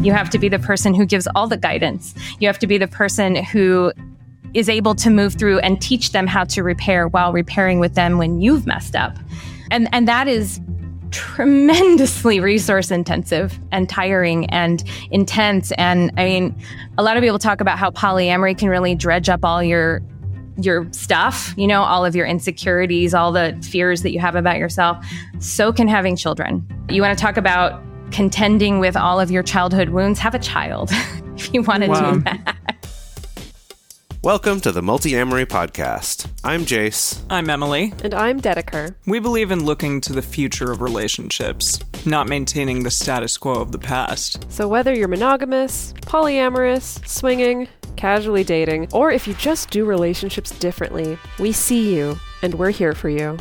You have to be the person who gives all the guidance. You have to be the person who is able to move through and teach them how to repair while repairing with them when you've messed up. And and that is tremendously resource intensive and tiring and intense and I mean a lot of people talk about how polyamory can really dredge up all your your stuff, you know, all of your insecurities, all the fears that you have about yourself. So can having children. You want to talk about contending with all of your childhood wounds, have a child if you want to wow. do that. Welcome to the Multiamory Podcast. I'm Jase. I'm Emily. And I'm Dedeker. We believe in looking to the future of relationships, not maintaining the status quo of the past. So whether you're monogamous, polyamorous, swinging, casually dating, or if you just do relationships differently, we see you and we're here for you.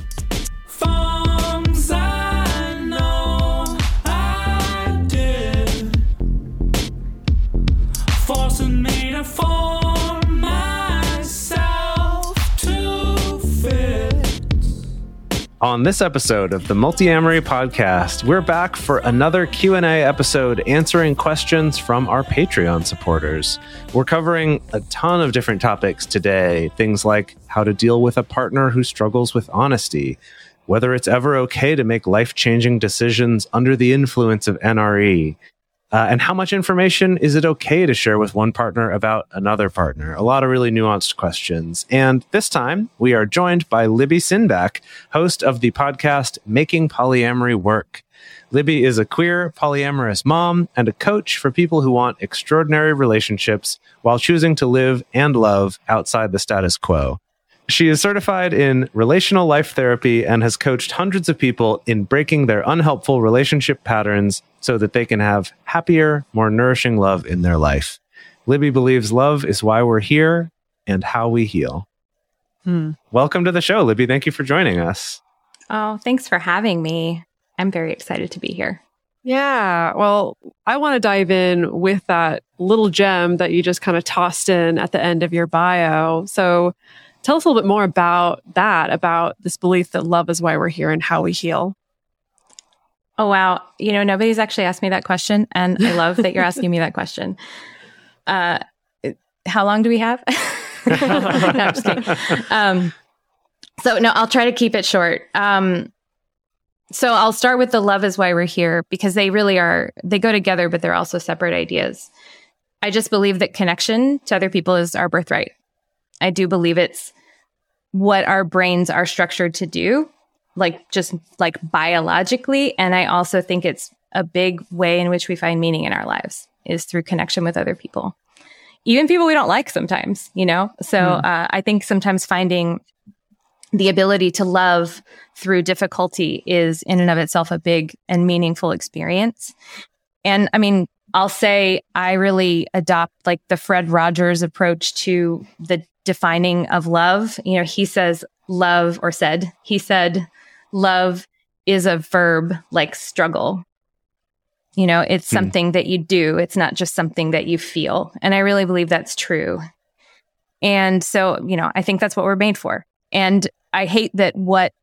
On this episode of the Multiamory podcast, we're back for another Q&A episode answering questions from our Patreon supporters. We're covering a ton of different topics today, things like how to deal with a partner who struggles with honesty, whether it's ever okay to make life-changing decisions under the influence of NRE, uh, and how much information is it okay to share with one partner about another partner? A lot of really nuanced questions. And this time, we are joined by Libby Sinback, host of the podcast Making Polyamory Work. Libby is a queer, polyamorous mom and a coach for people who want extraordinary relationships while choosing to live and love outside the status quo. She is certified in relational life therapy and has coached hundreds of people in breaking their unhelpful relationship patterns so that they can have happier, more nourishing love in their life. Libby believes love is why we're here and how we heal. Hmm. Welcome to the show, Libby. Thank you for joining us. Oh, thanks for having me. I'm very excited to be here. Yeah. Well, I want to dive in with that little gem that you just kind of tossed in at the end of your bio. So, Tell us a little bit more about that, about this belief that love is why we're here and how we heal. Oh, wow. You know, nobody's actually asked me that question. And I love that you're asking me that question. Uh, how long do we have? no. Um, so, no, I'll try to keep it short. Um, so, I'll start with the love is why we're here because they really are, they go together, but they're also separate ideas. I just believe that connection to other people is our birthright. I do believe it's what our brains are structured to do, like just like biologically. And I also think it's a big way in which we find meaning in our lives is through connection with other people, even people we don't like sometimes, you know? So mm. uh, I think sometimes finding the ability to love through difficulty is in and of itself a big and meaningful experience. And I mean, I'll say I really adopt like the Fred Rogers approach to the defining of love. You know, he says love or said, he said love is a verb like struggle. You know, it's hmm. something that you do. It's not just something that you feel. And I really believe that's true. And so, you know, I think that's what we're made for. And I hate that what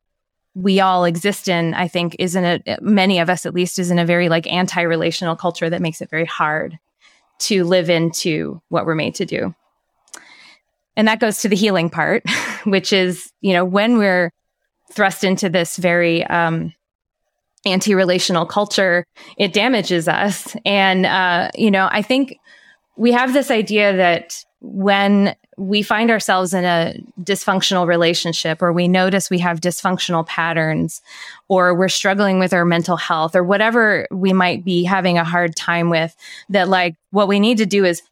we all exist in, I think, is in a, many of us at least, is in a very like anti relational culture that makes it very hard to live into what we're made to do. And that goes to the healing part, which is, you know, when we're thrust into this very um, anti relational culture, it damages us. And, uh, you know, I think we have this idea that when we find ourselves in a dysfunctional relationship or we notice we have dysfunctional patterns or we're struggling with our mental health or whatever we might be having a hard time with that like what we need to do is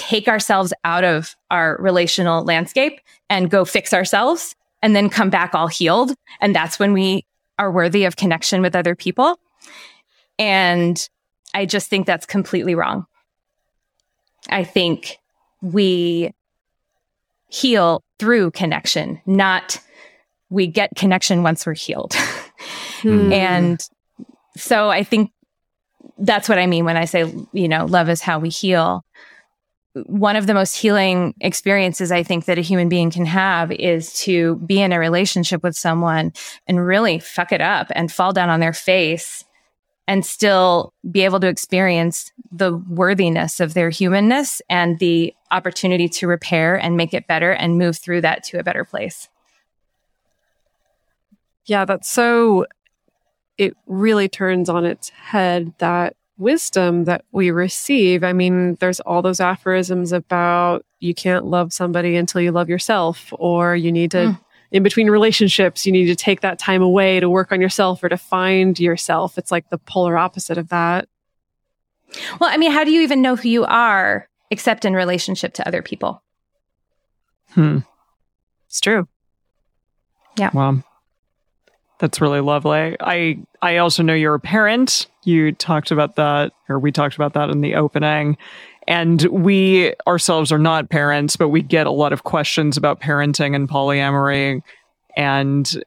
take ourselves out of our relational landscape and go fix ourselves and then come back all healed. And that's when we are worthy of connection with other people. And I just think that's completely wrong. I think we heal through connection, not we get connection once we're healed. hmm. And so I think that's what I mean when I say, you know, love is how we heal one of the most healing experiences I think that a human being can have is to be in a relationship with someone and really fuck it up and fall down on their face and still be able to experience the worthiness of their humanness and the opportunity to repair and make it better and move through that to a better place. Yeah, that's so, it really turns on its head that wisdom that we receive. I mean, there's all those aphorisms about you can't love somebody until you love yourself, or you need to, mm. in between relationships, you need to take that time away to work on yourself or to find yourself. It's like the polar opposite of that. Well, I mean, how do you even know who you are except in relationship to other people? Hmm. It's true. Yeah. Well, that's really lovely. I I also know you're a parent. You talked about that, or we talked about that in the opening. And we ourselves are not parents, but we get a lot of questions about parenting and polyamory. And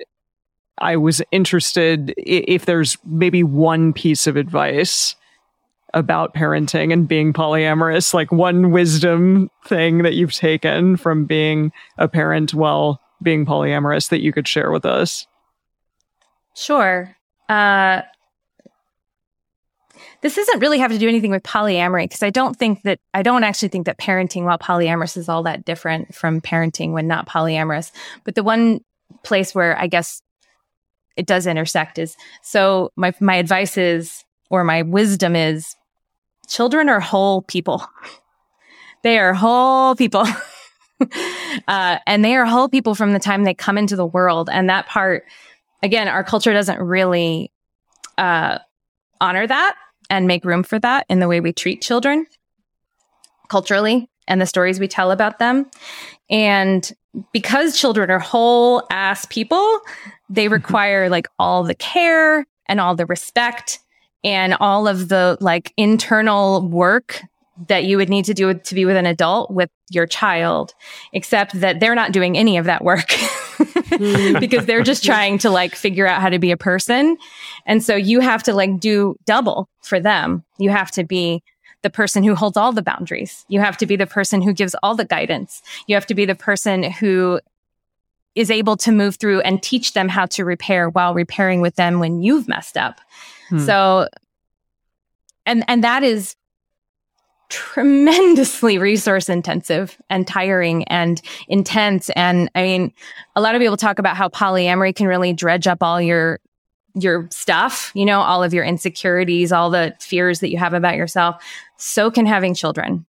I was interested if there's maybe one piece of advice about parenting and being polyamorous, like one wisdom thing that you've taken from being a parent while being polyamorous that you could share with us. Sure. Uh, this doesn't really have to do anything with polyamory because I don't think that I don't actually think that parenting while polyamorous is all that different from parenting when not polyamorous. But the one place where I guess it does intersect is so my my advice is or my wisdom is children are whole people. they are whole people. uh, and they are whole people from the time they come into the world. And that part again, our culture doesn't really uh, honor that and make room for that in the way we treat children culturally and the stories we tell about them. And because children are whole ass people, they mm-hmm. require like all the care and all the respect and all of the like internal work that you would need to do to be with an adult with your child, except that they're not doing any of that work. because they're just trying to like figure out how to be a person. And so you have to like do double for them. You have to be the person who holds all the boundaries. You have to be the person who gives all the guidance. You have to be the person who is able to move through and teach them how to repair while repairing with them when you've messed up. Hmm. So and and that is tremendously resource intensive and tiring and intense. And I mean, a lot of people talk about how polyamory can really dredge up all your your stuff, you know, all of your insecurities, all the fears that you have about yourself. So can having children.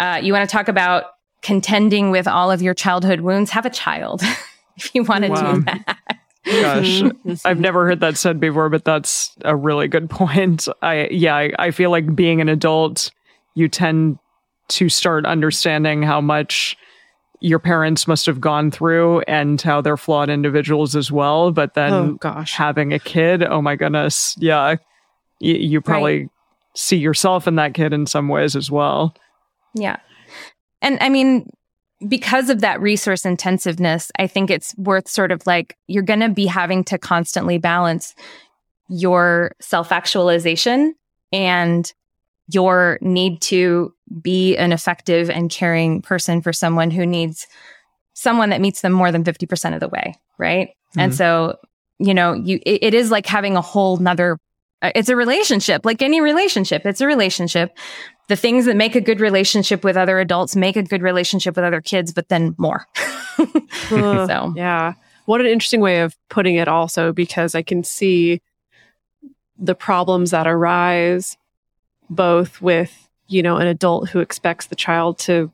Uh, you want to talk about contending with all of your childhood wounds? Have a child if you want to wow. do that. Gosh, I've never heard that said before, but that's a really good point. I yeah, I, I feel like being an adult you tend to start understanding how much your parents must have gone through and how they're flawed individuals as well. But then oh, gosh. having a kid, oh my goodness. Yeah. Y- you probably right. see yourself in that kid in some ways as well. Yeah. And I mean, because of that resource intensiveness, I think it's worth sort of like you're going to be having to constantly balance your self actualization and your need to be an effective and caring person for someone who needs someone that meets them more than 50% of the way. Right. Mm-hmm. And so, you know, you, it, it is like having a whole nother, uh, it's a relationship, like any relationship. It's a relationship. The things that make a good relationship with other adults make a good relationship with other kids, but then more. so, yeah. What an interesting way of putting it, also, because I can see the problems that arise both with, you know, an adult who expects the child to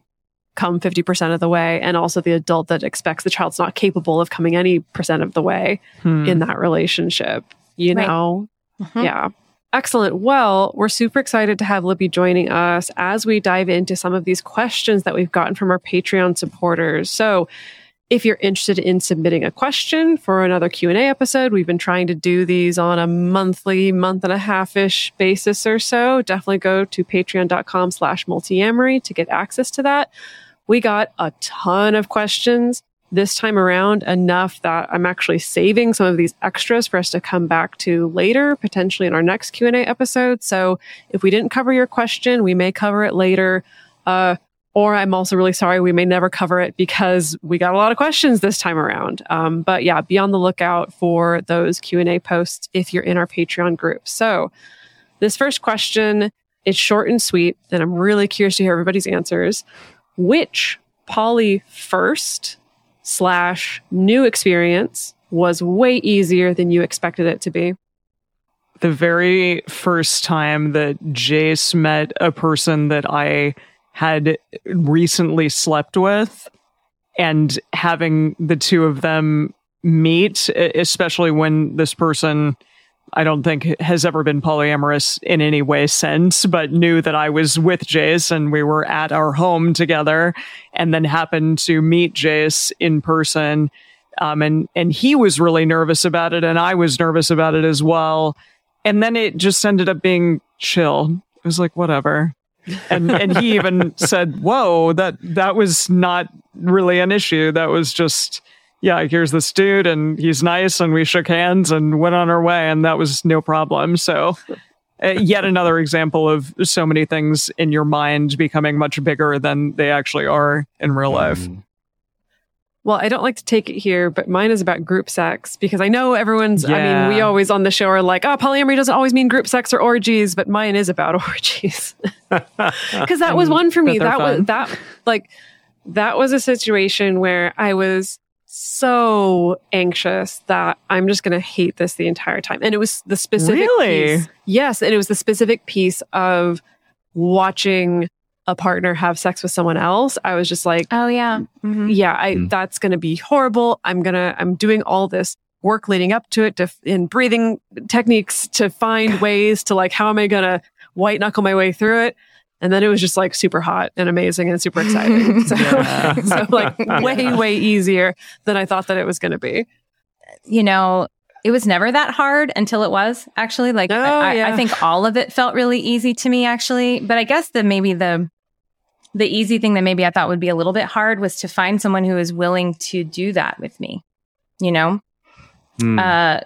come 50% of the way and also the adult that expects the child's not capable of coming any percent of the way hmm. in that relationship, you right. know? Mm-hmm. Yeah. Excellent. Well, we're super excited to have Libby joining us as we dive into some of these questions that we've gotten from our Patreon supporters. So, if you're interested in submitting a question for another Q&A episode, we've been trying to do these on a monthly, month and a half-ish basis or so. Definitely go to patreon.com slash multiamory to get access to that. We got a ton of questions this time around, enough that I'm actually saving some of these extras for us to come back to later, potentially in our next Q&A episode. So if we didn't cover your question, we may cover it later. Uh, or I'm also really sorry we may never cover it because we got a lot of questions this time around. Um, but yeah, be on the lookout for those Q and A posts if you're in our Patreon group. So this first question is short and sweet, and I'm really curious to hear everybody's answers. Which poly first slash new experience was way easier than you expected it to be? The very first time that Jase met a person that I had recently slept with and having the two of them meet, especially when this person I don't think has ever been polyamorous in any way since, but knew that I was with Jase and we were at our home together and then happened to meet Jase in person. Um, and, and he was really nervous about it and I was nervous about it as well. And then it just ended up being chill. It was like, whatever and and he even said, "Whoa, that that was not really an issue. That was just." Yeah, here's this dude, and he's nice, and we shook hands and went on our way, and that was no problem. So, uh, yet another example of so many things in your mind becoming much bigger than they actually are in real life. Mm. Well, I don't like to take it here, but mine is about group sex because I know everyone's, yeah. I mean, we always on the show are like, oh, polyamory doesn't always mean group sex or orgies, but mine is about orgies. Because that was one for me. That fun. was, that, like, that was a situation where I was so anxious that I'm just going to hate this the entire time. And it was the specific really? piece. Yes. And it was the specific piece of watching a partner have sex with someone else, I was just like, oh yeah, mm-hmm. yeah, I, mm. that's going to be horrible. I'm gonna, I'm doing all this work leading up to it, to in breathing techniques to find ways to like, how am I gonna white knuckle my way through it? And then it was just like super hot and amazing and super exciting. so, so like way, way easier than I thought that it was going to be. You know, it was never that hard until it was actually like oh, I, yeah. I, think all of it felt really easy to me actually but i guess the maybe the the easy thing that maybe I thought would be a little bit hard was to find someone who is willing to do that with me, you know? Mm. Uh,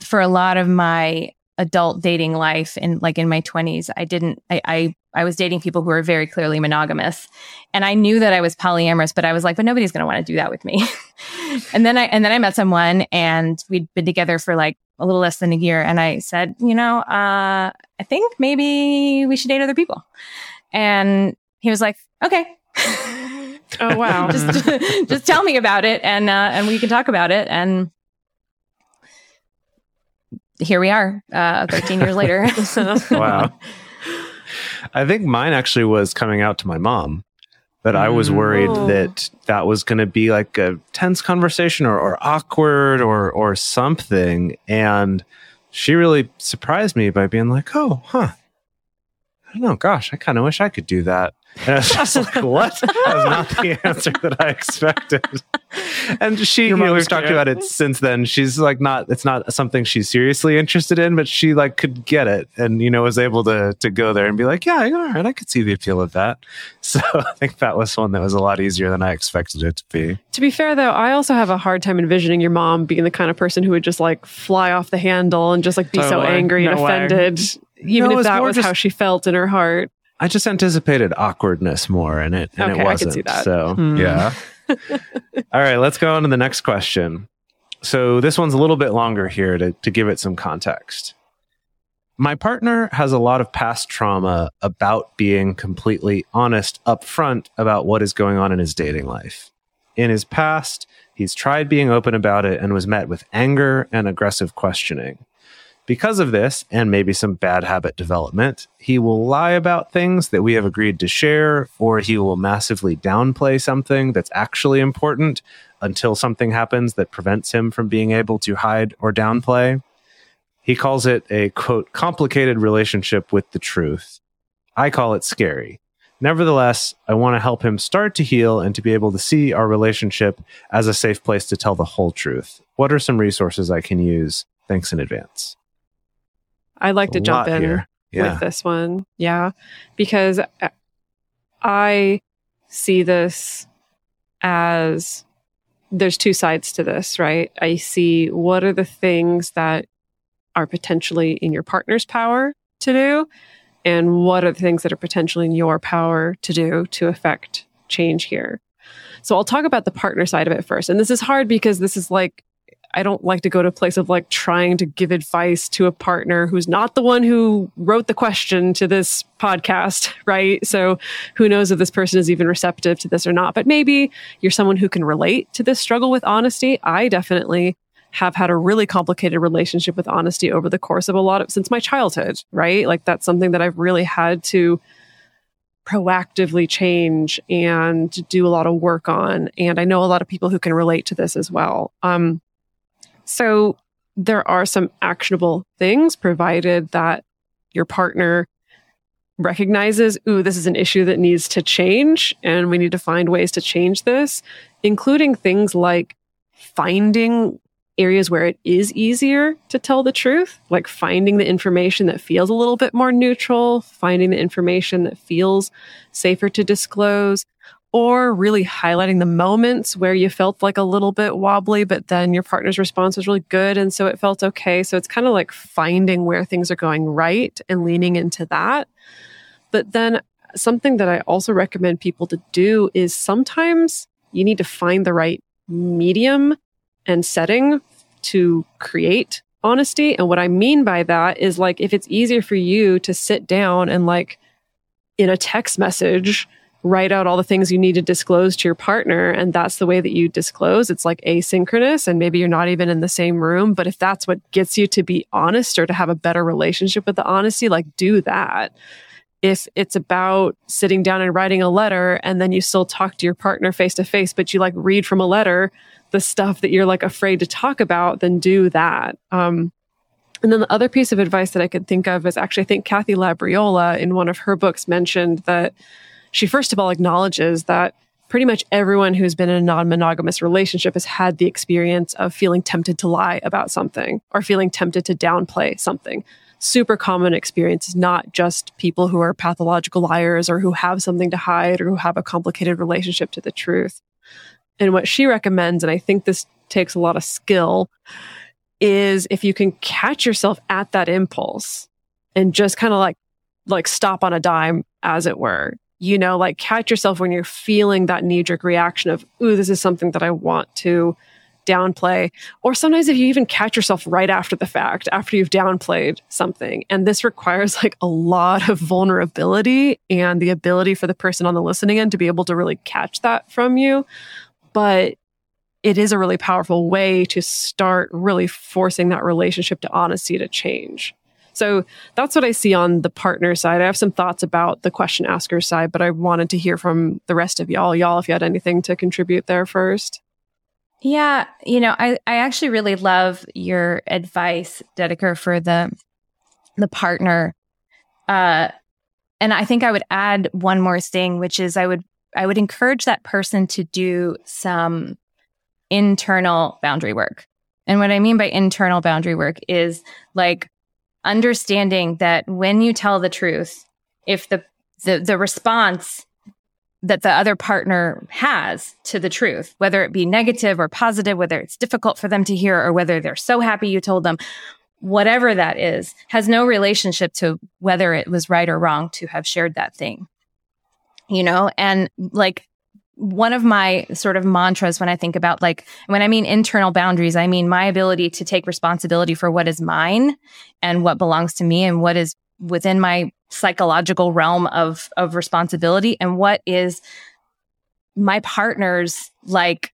for a lot of my adult dating life and like in my twenties, I didn't, I, I, I was dating people who were very clearly monogamous and I knew that I was polyamorous, but I was like, but nobody's going to want to do that with me. and then I, and then I met someone and we'd been together for like a little less than a year. And I said, you know, uh, I think maybe we should date other people. And he was like, okay. oh wow! just, just tell me about it, and uh, and we can talk about it. And here we are, uh, 13 years later. wow. I think mine actually was coming out to my mom. That I was worried oh. that that was going to be like a tense conversation or, or awkward or or something, and she really surprised me by being like, "Oh, huh, I don't know. Gosh, I kind of wish I could do that." And I was just like, what? That was not the answer that I expected. And she, you know, we've talked about it since then. She's like, not, it's not something she's seriously interested in, but she like could get it and, you know, was able to, to go there and be like, yeah, all right, I could see the appeal of that. So I think that was one that was a lot easier than I expected it to be. To be fair though, I also have a hard time envisioning your mom being the kind of person who would just like fly off the handle and just like be totally. so angry no and offended. Way. Even no, if that was just, how she felt in her heart. I just anticipated awkwardness more in it, and okay, it wasn't. I can see that. So hmm. yeah. All right, let's go on to the next question. So this one's a little bit longer here to, to give it some context. My partner has a lot of past trauma about being completely honest upfront about what is going on in his dating life. In his past, he's tried being open about it and was met with anger and aggressive questioning. Because of this, and maybe some bad habit development, he will lie about things that we have agreed to share, or he will massively downplay something that's actually important until something happens that prevents him from being able to hide or downplay. He calls it a quote, complicated relationship with the truth. I call it scary. Nevertheless, I want to help him start to heal and to be able to see our relationship as a safe place to tell the whole truth. What are some resources I can use? Thanks in advance. I'd like to jump in yeah. with this one. Yeah. Because uh, I see this as there's two sides to this, right? I see what are the things that are potentially in your partner's power to do. and what are the things that are potentially in your power to do to affect change here. So I'll talk about the partner side of it first. And this is hard because this is like I don't like to go to a place of like trying to give advice to a partner who's not the one who wrote the question to this podcast, right? So who knows if this person is even receptive to this or not. But maybe you're someone who can relate to this struggle with honesty. I definitely have had a really complicated relationship with honesty over the course of a lot of since my childhood, right? Like that's something that I've really had to proactively change and do a lot of work on. And I know a lot of people who can relate to this as well. Um, so there are some actionable things provided that your partner recognizes, ooh, this is an issue that needs to change and we need to find ways to change this, including things like finding areas where it is easier to tell the truth, like finding the information that feels a little bit more neutral, finding the information that feels safer to disclose, or really highlighting the moments where you felt like a little bit wobbly, but then your partner's response was really good. And so it felt okay. So it's kind of like finding where things are going right and leaning into that. But then something that I also recommend people to do is sometimes you need to find the right medium and setting to create honesty. And what I mean by that is like if it's easier for you to sit down and like in a text message, write out all the things you need to disclose to your partner and that's the way that you disclose. It's like asynchronous and maybe you're not even in the same room but if that's what gets you to be honest or to have a better relationship with the honesty like do that. If it's about sitting down and writing a letter and then you still talk to your partner face to face but you like read from a letter the stuff that you're like afraid to talk about then do that. Um, and then the other piece of advice that I could think of is actually, I think Kathy Labriola in one of her books mentioned that she first of all acknowledges that pretty much everyone who's been in a non monogamous relationship has had the experience of feeling tempted to lie about something or feeling tempted to downplay something. Super common experience, is not just people who are pathological liars or who have something to hide or who have a complicated relationship to the truth. And what she recommends, and I think this takes a lot of skill, is if you can catch yourself at that impulse and just kind of like like stop on a dime as it were you know, like catch yourself when you're feeling that knee jerk reaction of, ooh, this is something that I want to downplay. Or sometimes if you even catch yourself right after the fact, after you've downplayed something. And this requires like a lot of vulnerability and the ability for the person on the listening end to be able to really catch that from you. But it is a really powerful way to start really forcing that relationship to honesty to change. So that's what I see on the partner side. I have some thoughts about the question asker side, but I wanted to hear from the rest of y'all. Y'all, if you had anything to contribute there first. Yeah, you know, I, I actually really love your advice, Dedeker, for the the partner. Uh and I think I would add one more thing, which is I would I would encourage that person to do some internal boundary work. And what I mean by internal boundary work is like understanding that when you tell the truth, if the, the, the response that the other partner has to the truth, whether it be negative or positive, whether it's difficult for them to hear or whether they're so happy you told them, whatever that is, has no relationship to whether it was right or wrong to have shared that thing. You know, and like one of my sort of mantras when I think about like, when I mean internal boundaries, I mean my ability to take responsibility for what is mine and what belongs to me and what is within my psychological realm of, of responsibility and what is my partner's like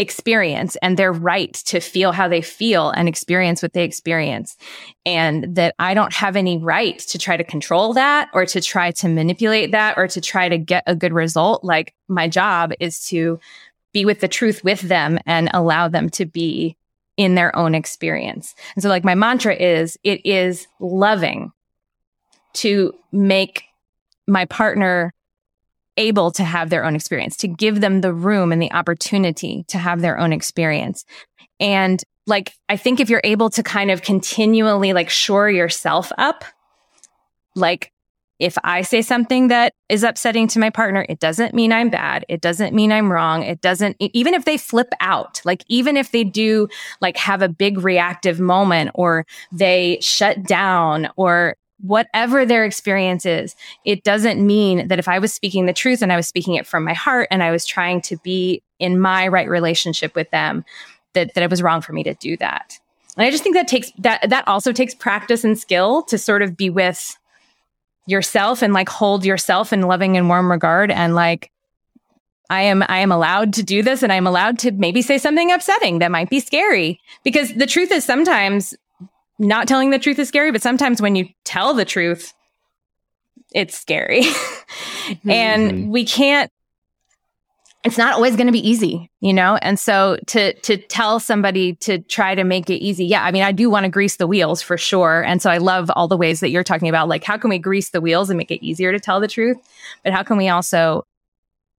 experience and their right to feel how they feel and experience what they experience. And that I don't have any right to try to control that or to try to manipulate that or to try to get a good result. Like my job is to be with the truth with them and allow them to be in their own experience. And so like my mantra is it is loving to make my partner able to have their own experience, to give them the room and the opportunity to have their own experience. And like, I think if you're able to kind of continually like shore yourself up, like if I say something that is upsetting to my partner, it doesn't mean I'm bad. It doesn't mean I'm wrong. It doesn't, even if they flip out, like even if they do like have a big reactive moment or they shut down or whatever their experience is, it doesn't mean that if I was speaking the truth and I was speaking it from my heart and I was trying to be in my right relationship with them, that, that it was wrong for me to do that. And I just think that takes that that also takes practice and skill to sort of be with yourself and like hold yourself in loving and warm regard and like I am I am allowed to do this and I'm allowed to maybe say something upsetting that might be scary because the truth is sometimes not telling the truth is scary but sometimes when you tell the truth it's scary. mm-hmm. and we can't it's not always going to be easy, you know? And so to, to tell somebody to try to make it easy. Yeah. I mean, I do want to grease the wheels for sure. And so I love all the ways that you're talking about, like, how can we grease the wheels and make it easier to tell the truth? But how can we also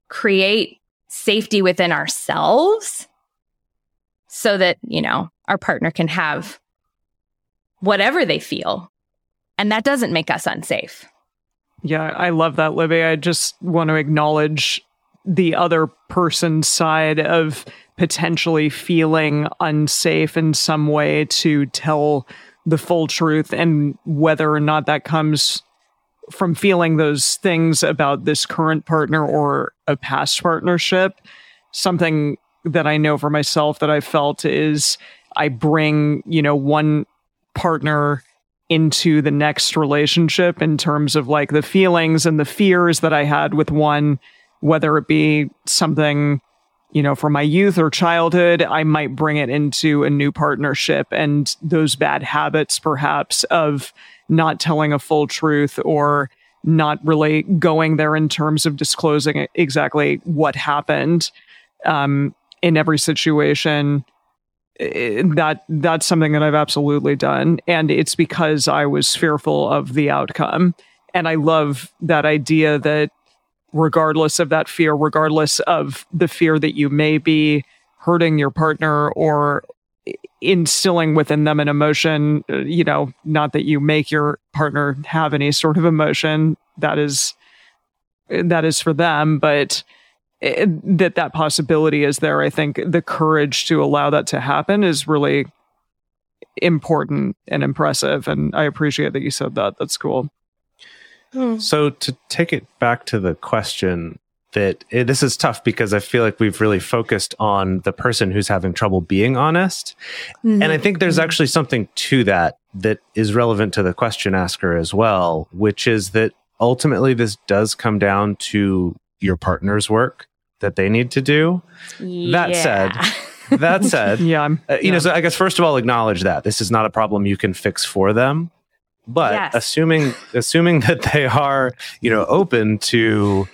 create safety within ourselves so that, you know, our partner can have whatever they feel. And that doesn't make us unsafe. Yeah, I love that, Libby. I just want to acknowledge the other person's side of potentially feeling unsafe in some way to tell the full truth and whether or not that comes from feeling those things about this current partner or a past partnership something that i know for myself that i felt is i bring you know one partner into the next relationship in terms of like the feelings and the fears that i had with one whether it be something you know from my youth or childhood i might bring it into a new partnership. And those bad habits perhaps of not telling a full truth or not really going there in terms of disclosing exactly what happened um, in every situation that that's something that I've absolutely done. And it's because I was fearful of the outcome. And I love that idea that regardless of that fear, regardless of the fear that you may be hurting your partner or instilling within them an emotion, uh, you know, not that you make your partner have any sort of emotion that is that is for them, but it, that that possibility is there. I think the courage to allow that to happen is really important and impressive and I appreciate that you said that. That's cool. Hmm. So to take it back to the question that it, this is tough because I feel like we've really focused on the person who's having trouble being honest. Mm-hmm. And I think there's mm-hmm. actually something to that that is relevant to the question asker as well, which is that ultimately this does come down to your partner's work that they need to do. Yeah. That said, that said, yeah, uh, you yeah. know, so I guess first of all, acknowledge that this is not a problem you can fix for them. But yes. assuming assuming that they are, you know, open to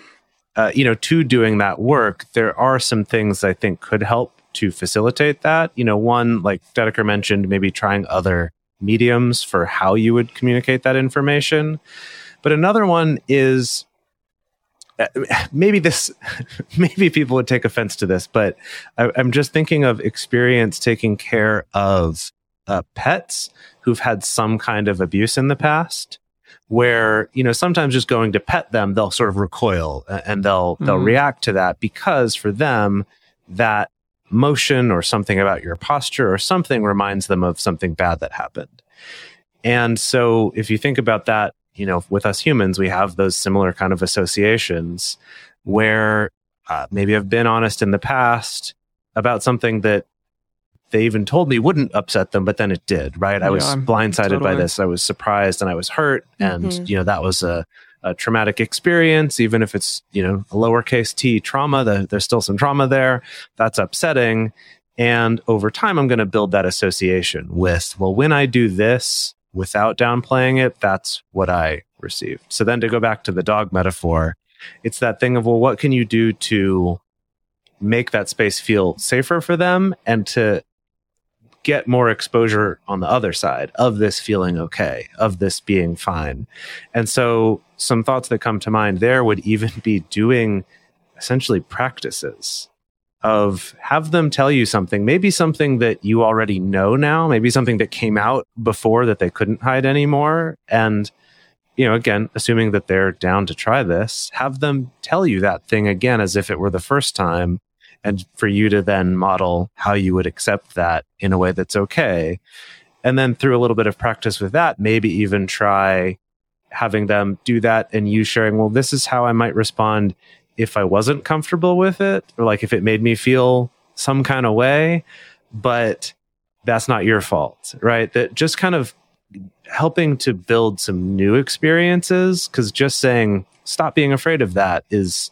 uh, you know, to doing that work, there are some things I think could help to facilitate that. You know, one like Dedeker mentioned, maybe trying other mediums for how you would communicate that information. But another one is maybe this maybe people would take offense to this but I, am just thinking of experience taking care of uh, pets who've had some kind of abuse in the past where you know sometimes just going to pet them they'll sort of recoil and they'll mm-hmm. they'll react to that because for them that motion or something about your posture or something reminds them of something bad that happened and so if you think about that you know with us humans we have those similar kind of associations where uh, maybe i've been honest in the past about something that they even told me wouldn't upset them, but then it did, right? I was blindsided totally. by this. I was surprised and I was hurt. And, mm-hmm. you know, that was a, a, traumatic experience, even if it's, you know, a lowercase t trauma, the, there's still some trauma there. That's upsetting. And over time, I'm going to build that association with, well, when I do this without downplaying it, that's what I received. So then to go back to the dog metaphor, it's that thing of, well, what can you do to make that space feel safer for them and to get more exposure on the other side of this feeling okay, of this being fine. And so some thoughts that come to mind there would even be doing essentially practices of have them tell you something, maybe something that you already know now, maybe something that came out before that they couldn't hide anymore. And, you know, again, assuming that they're down to try this, have them tell you that thing again as if it were the first time and for you to then model how you would accept that in a way that's okay. And then through a little bit of practice with that, maybe even try having them do that and you sharing, well, this is how I might respond if I wasn't comfortable with it, or like if it made me feel some kind of way, but that's not your fault, right? That just kind of helping to build some new experiences because just saying stop being afraid of that is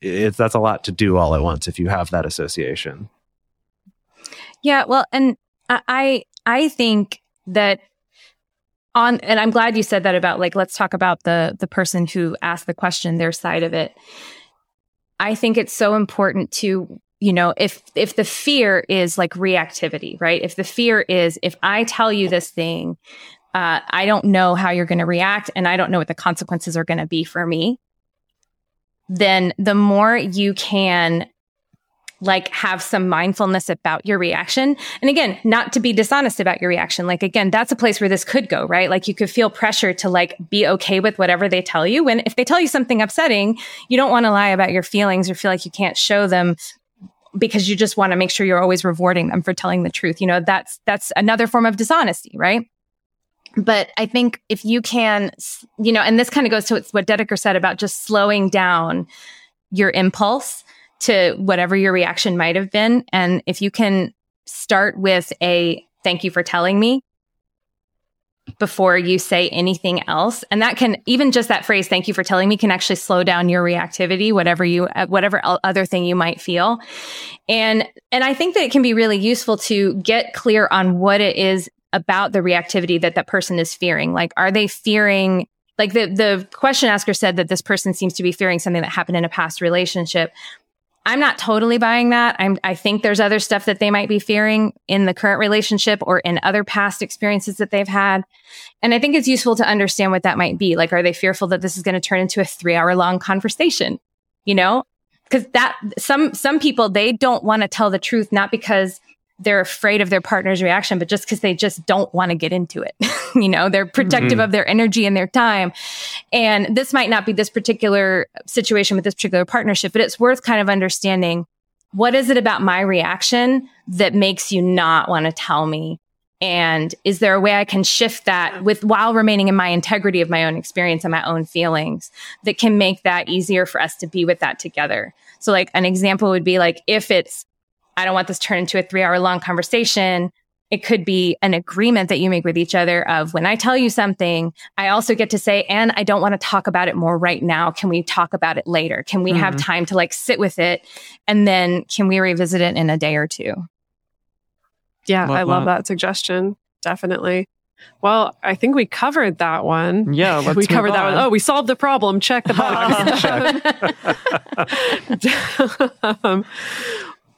that's a lot to do all at once if you have that association. Yeah, well, and I I think that on and I'm glad you said that about like let's talk about the the person who asked the question, their side of it. I think it's so important to you know if if the fear is like reactivity right? If the fear is if i tell you this thing uh, i don't know how you're going to react and i don't know what the consequences are going to be for me then the more you can like have some mindfulness about your reaction. And again, not to be dishonest about your reaction. Like again, that's a place where this could go, right? Like you could feel pressure to like be okay with whatever they tell you. When if they tell you something upsetting, you don't want to lie about your feelings or feel like you can't show them because you just want to make sure you're always rewarding them for telling the truth. You know, that's that's another form of dishonesty, right? But I think if you can, you know, and this kind of goes to what Dedeker said about just slowing down your impulse to whatever your reaction might have been. And if you can start with a thank you for telling me before you say anything else. And that can even just that phrase thank you for telling me can actually slow down your reactivity whatever you uh, whatever other thing you might feel. And and i think that it can be really useful to get clear on what it is about the reactivity that that person is fearing. Like are they fearing like the the question asker said that this person seems to be fearing something that happened in a past relationship I'm not totally buying that. I'm, I think there's other stuff that they might be fearing in the current relationship or in other past experiences that they've had. And I think it's useful to understand what that might be. Like, are they fearful that this is going to turn into a three hour long conversation? You know, because that some, some people, they don't want to tell the truth, not because they're afraid of their partner's reaction, but just because they just don't want to get into it. you know, they're protective mm-hmm. of their energy and their time. And this might not be this particular situation with this particular partnership, but it's worth kind of understanding what is it about my reaction that makes you not want to tell me? And is there a way I can shift that with while remaining in my integrity of my own experience and my own feelings that can make that easier for us to be with that together? So like an example would be like if it's I don't want this to turn into a three hour long conversation. It could be an agreement that you make with each other of when I tell you something, I also get to say, and I don't want to talk about it more right now. Can we talk about it later? Can we mm-hmm. have time to like sit with it? And then can we revisit it in a day or two? Yeah, love I love that. that suggestion. Definitely. Well, I think we covered that one. Yeah, we covered that one. Oh, we solved the problem. Check the box. um,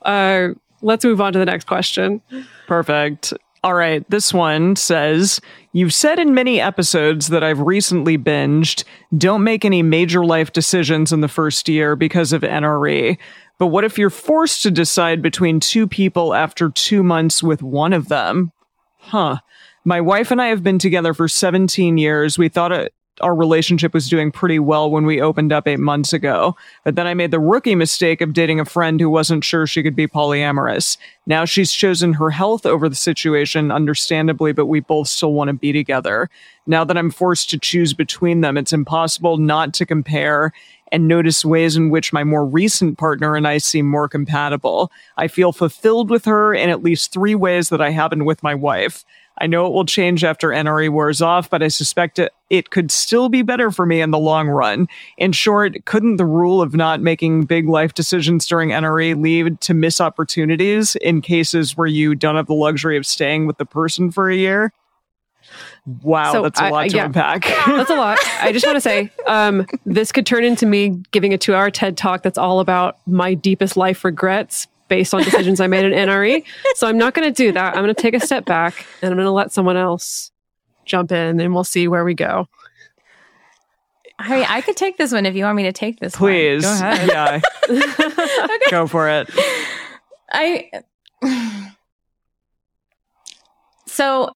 uh, let's move on to the next question. Perfect. All right. This one says You've said in many episodes that I've recently binged, don't make any major life decisions in the first year because of NRE. But what if you're forced to decide between two people after two months with one of them? Huh. My wife and I have been together for 17 years. We thought it our relationship was doing pretty well when we opened up eight months ago. But then I made the rookie mistake of dating a friend who wasn't sure she could be polyamorous. Now she's chosen her health over the situation, understandably, but we both still want to be together. Now that I'm forced to choose between them, it's impossible not to compare and notice ways in which my more recent partner and I seem more compatible. I feel fulfilled with her in at least three ways that I haven't with my wife. I know it will change after NRE wears off, but I suspect it, it could still be better for me in the long run. In short, couldn't the rule of not making big life decisions during NRE lead to miss opportunities in cases where you don't have the luxury of staying with the person for a year? Wow, so that's a lot I, to yeah, unpack. that's a lot. I just want to say, um, this could turn into me giving a two-hour TED talk that's all about my deepest life regrets based on decisions I made in NRE. So I'm not going to do that. I'm going to take a step back and I'm going to let someone else jump in and we'll see where we go. I I could take this one if you want me to take this Please. One. Go ahead. Yeah. okay. Go for it. I So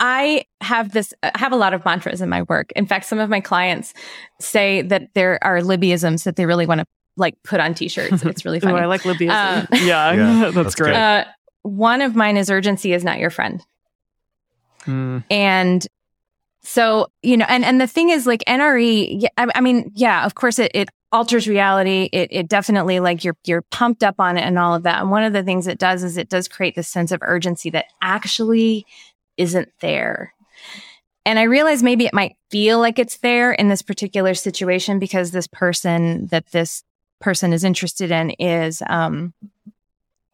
I have this I have a lot of mantras in my work. In fact, some of my clients say that there are Libbyisms that they really want to like put on t-shirts. It's really funny. Ooh, I like Libya. Uh, yeah, yeah, that's, that's great. Uh, one of mine is urgency is not your friend. Mm. And So, you know, and, and the thing is like NRE, I, I mean, yeah, of course it, it alters reality. It, it definitely like you're, you're pumped up on it and all of that. And one of the things it does is it does create this sense of urgency that actually isn't there. And I realize maybe it might feel like it's there in this particular situation because this person that this person is interested in is um,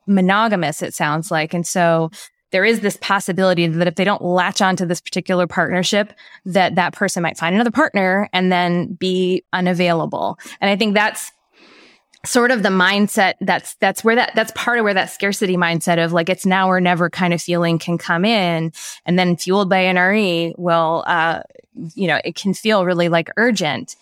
monogamous, it sounds like. And so there is this possibility that if they don't latch onto this particular partnership, that that person might find another partner and then be unavailable. And I think that's sort of the mindset that's that's where that that's part of where that scarcity mindset of like it's now or never kind of feeling can come in and then fueled by nre well uh you know it can feel really like urgent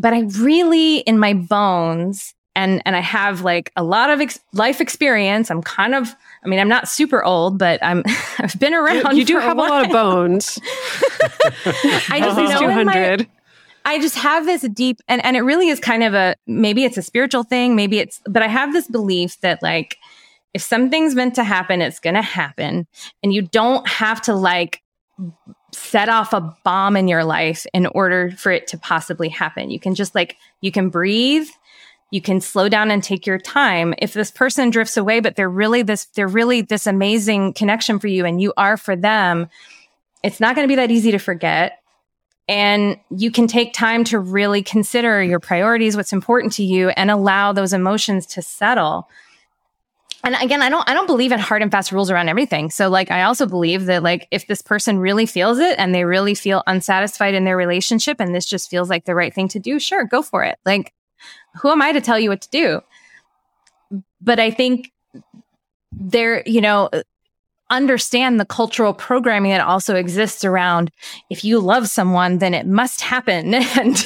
but i really in my bones and and i have like a lot of ex- life experience. I'm kind of i mean i'm not super old but i'm i've been around you, you do a have a lot of bones. I just know in my, I just have this deep and and it really is kind of a maybe it's a spiritual thing, maybe it's but I have this belief that like if something's meant to happen, it's going to happen. And you don't have to like set off a bomb in your life in order for it to possibly happen. You can just like you can breathe, you can slow down and take your time. If this person drifts away but they're really this they're really this amazing connection for you and you are for them, it's not going to be that easy to forget and you can take time to really consider your priorities, what's important to you, and allow those emotions to settle. And again, I don't, I don't believe in hard and fast rules around everything. So like, I also believe that like, if this person really feels it and they really feel unsatisfied in their relationship and this just feels like the right thing to do, sure, go for it. Like, who am I to tell you what to do? But I think there, you know, understand the cultural programming that also exists around if you love someone, then it must happen and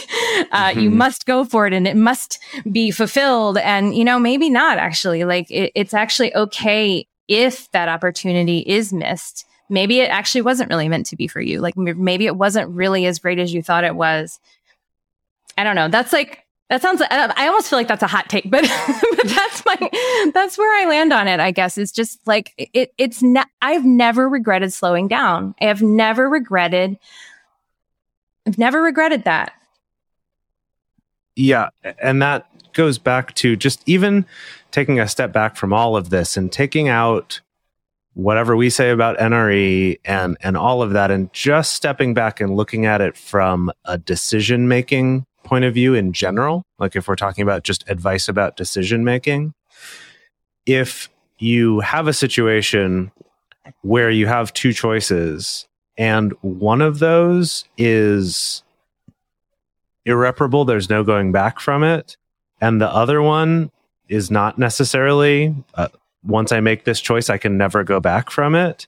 uh, mm-hmm. you must go for it and it must be fulfilled. And, you know, maybe not actually. Like it, it's actually okay if that opportunity is missed. Maybe it actually wasn't really meant to be for you. Like maybe it wasn't really as great as you thought it was. I don't know. That's like that sounds. Uh, I almost feel like that's a hot take, but, but that's my. That's where I land on it. I guess is just like it. It's. Ne- I've never regretted slowing down. I have never regretted. I've never regretted that. Yeah, and that goes back to just even taking a step back from all of this and taking out whatever we say about NRE and and all of that and just stepping back and looking at it from a decision making point of view in general, like if we're talking about just advice about decision making, if you have a situation where you have two choices and one of those is irreparable, there's no going back from it, and the other one is not necessarily, uh, once I make this choice, I can never go back from it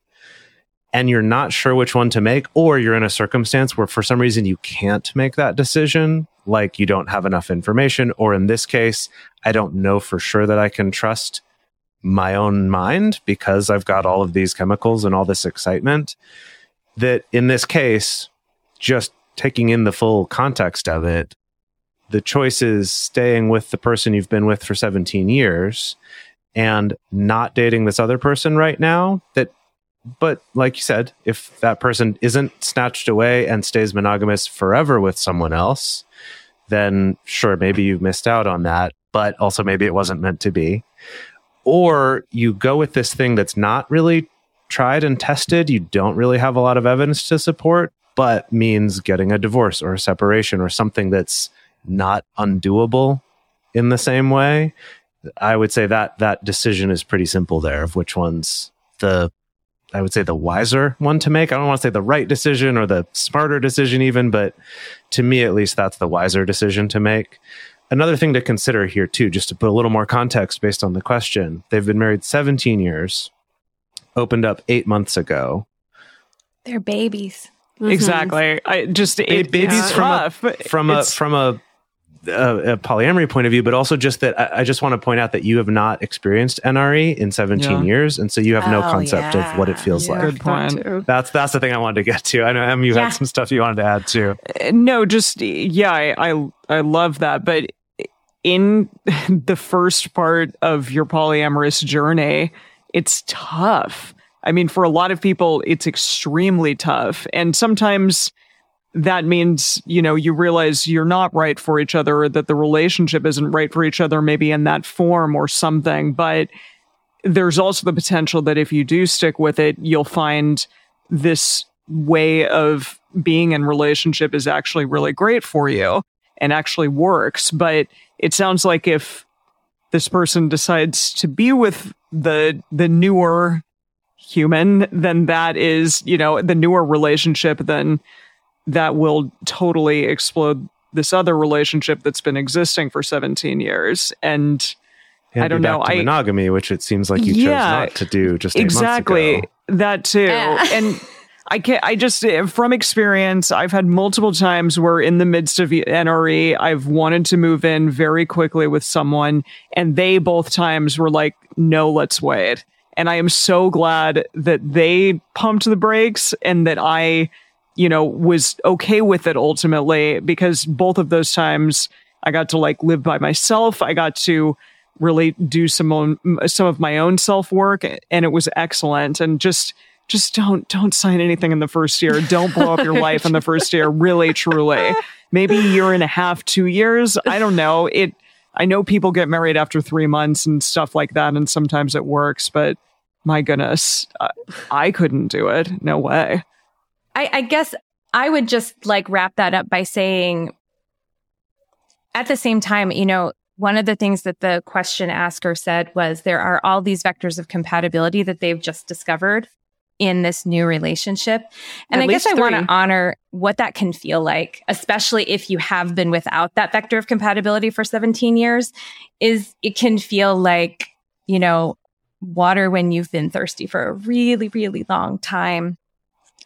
and you're not sure which one to make, or you're in a circumstance where for some reason you can't make that decision, like you don't have enough information, or in this case, I don't know for sure that I can trust my own mind because I've got all of these chemicals and all this excitement. That in this case, just taking in the full context of it, the choice is staying with the person you've been with for 17 years and not dating this other person right now that but like you said, if that person isn't snatched away and stays monogamous forever with someone else, then sure, maybe you missed out on that, but also maybe it wasn't meant to be. Or you go with this thing that's not really tried and tested, you don't really have a lot of evidence to support, but means getting a divorce or a separation or something that's not undoable in the same way. I would say that that decision is pretty simple there of which one's the I would say the wiser one to make. I don't want to say the right decision or the smarter decision, even, but to me at least, that's the wiser decision to make. Another thing to consider here, too, just to put a little more context based on the question they've been married 17 years, opened up eight months ago. They're babies. Mm-hmm. Exactly. I just it, babies from a, from a from a a, a, polyamory point of view, but also just that I, I, just want to point out that you have not experienced NRE in 17 yeah. years, and so you have no oh, concept yeah. of what it feels yeah, like. Good point. That's that's the thing I wanted to get to. I know Em, you had some stuff you wanted to add too. Uh, no, just yeah, I, I I love that, but in the first part of your polyamorous journey, it's tough. I mean, for a lot of people, it's extremely tough. And sometimes that means, you know, you realize you're not right for each other or that the relationship isn't right for each other, maybe in that form or something. But there's also the potential that if you do stick with it, you'll find this way of being in relationship is actually really great for you and actually works. But it sounds like if this person decides to be with the the newer human, then that is, you know, the newer relationship, then that will totally explode this other relationship that's been existing for 17 years. And And I don't know, I- monogamy, which it seems like you Yeah, chose not to do just exactly ago. that too Yeah. and i can not i just eh, from experience i've had multiple times where in the midst of nre i've wanted to move in very quickly with someone and they both times were like no let's wait and i am so glad that they pumped the brakes and that i you know was okay with it ultimately because both of those times i got to like live by myself. I got to really do some own some of my own self work and it was excellent. And just just don't don't sign anything in the first year. Don't blow up your life in the first year really truly. Maybe a year and a half two years. I don't know. It i know people get married after three months and stuff like that and sometimes it works but my goodness I, I couldn't do it. No way I, I guess I would just like wrap that up by saying at the same time, you know, one of the things that the question asker said was there are all these vectors of compatibility that they've just discovered in this new relationship. And At I guess I want to honor what that can feel like, especially if you have been without that vector of compatibility for 17 years, is it can feel like, you know, water when you've been thirsty for a really, really long time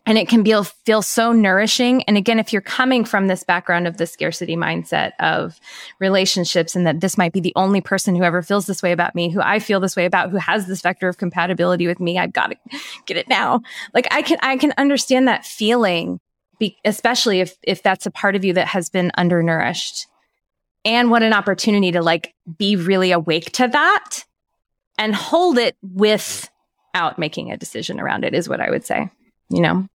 and it can be, feel so nourishing. And again, if you're coming from this background of the scarcity mindset of relationships and that this might be the only person who ever feels this way about me, who I feel this way about, who has this vector of compatibility with me, I've got to get it now. Like I can, I can understand that feeling, be, especially if, if that's a part of you that has been undernourished. And what an opportunity to like be really awake to that and hold it without making a decision around it is what I would say, you know?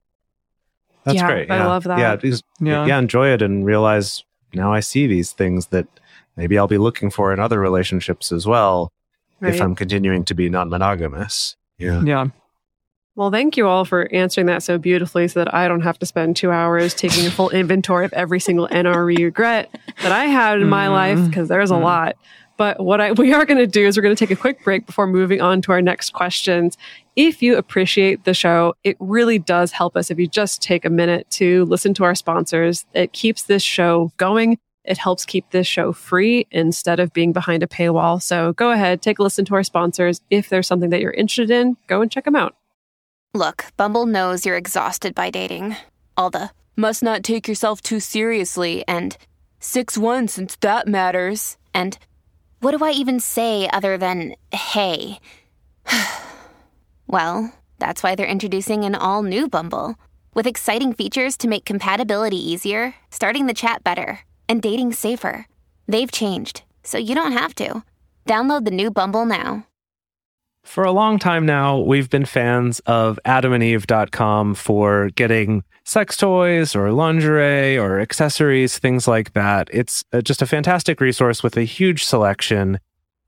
That's Yeah, great. I yeah. love that. Yeah, because, Yeah. yeah, enjoy it and realize now I see these things that maybe I'll be looking for in other relationships as well if I'm continuing to be non-monogamous. Yeah. yeah Well, thank you all for answering that so beautifully so that I don't have to spend two hours taking a full inventory of every single NRE regret that I had in my life mm-hmm. because there's a mm-hmm. lot. But what I, we are going to do is we're going to take a quick break before moving on to our next questions. If you appreciate the show, it really does help us if you just take a minute to listen to our sponsors. It keeps this show going. It helps keep this show free instead of being behind a paywall. So go ahead, take a listen to our sponsors. If there's something that you're interested in, go and check them out. Look, Bumble knows you're exhausted by dating. All the must not take yourself too seriously and 6 1 since that matters. And what do I even say other than hey? well, that's why they're introducing an all new Bumble with exciting features to make compatibility easier, starting the chat better, and dating safer. They've changed, so you don't have to. Download the new Bumble now. For a long time now, we've been fans of adamandeve.com for getting sex toys or lingerie or accessories, things like that. It's uh, just a fantastic resource with a huge selection.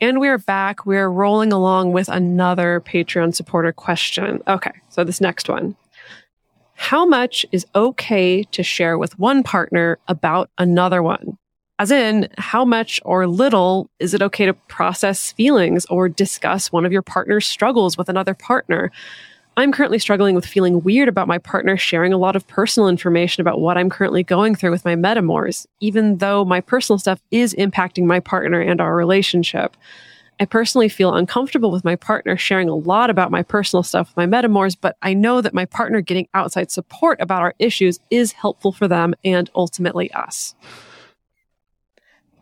And we're back. We're rolling along with another Patreon supporter question. Okay, so this next one how much is okay to share with one partner about another one? As in, how much or little is it okay to process feelings or discuss one of your partner's struggles with another partner? I'm currently struggling with feeling weird about my partner sharing a lot of personal information about what I'm currently going through with my metamors, even though my personal stuff is impacting my partner and our relationship. I personally feel uncomfortable with my partner sharing a lot about my personal stuff with my metamors, but I know that my partner getting outside support about our issues is helpful for them and ultimately us.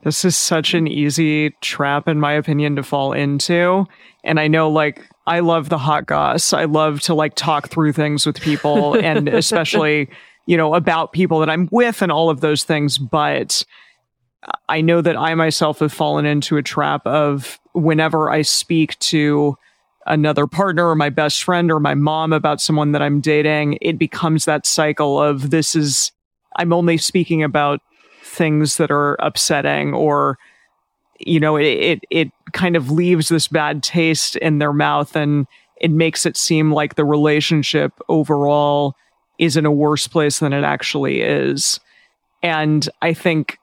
This is such an easy trap, in my opinion, to fall into. And I know, like, I love the hot goss. I love to, like, talk through things with people and especially, you know, about people that I'm with and all of those things. But I know that I myself have fallen into a trap of whenever I speak to another partner or my best friend or my mom about someone that I'm dating, it becomes that cycle of this is, I'm only speaking about things that are upsetting or, you know, it, it, it kind of leaves this bad taste in their mouth and it makes it seem like the relationship overall is in a worse place than it actually is. And I think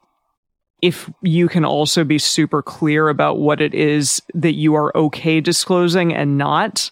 if you can also be super clear about what it is that you are okay disclosing and not,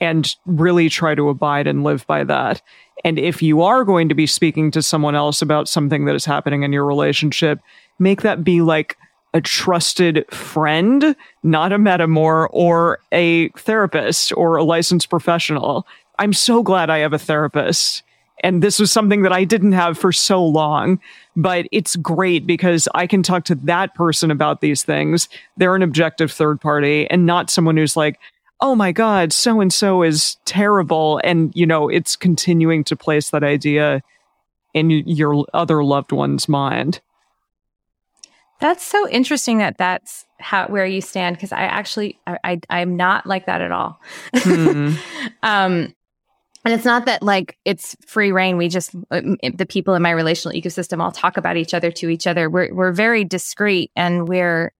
and really try to abide and live by that. And if you are going to be speaking to someone else about something that is happening in your relationship, make that be like a trusted friend, not a metamor or a therapist or a licensed professional. I'm so glad I have a therapist and this was something that I didn't have for so long, but it's great because I can talk to that person about these things. They're an objective third party and not someone who's like, oh my God, so and so is terrible. And, you know, it's continuing to place that idea in your other loved one's mind. That's so interesting that that's how where you stand because I actually I, I am not like that at all. Hmm. um, and it's not that like it's free reign. We just uh, the people in my relational ecosystem all talk about each other to each other. We're we're very discreet and we're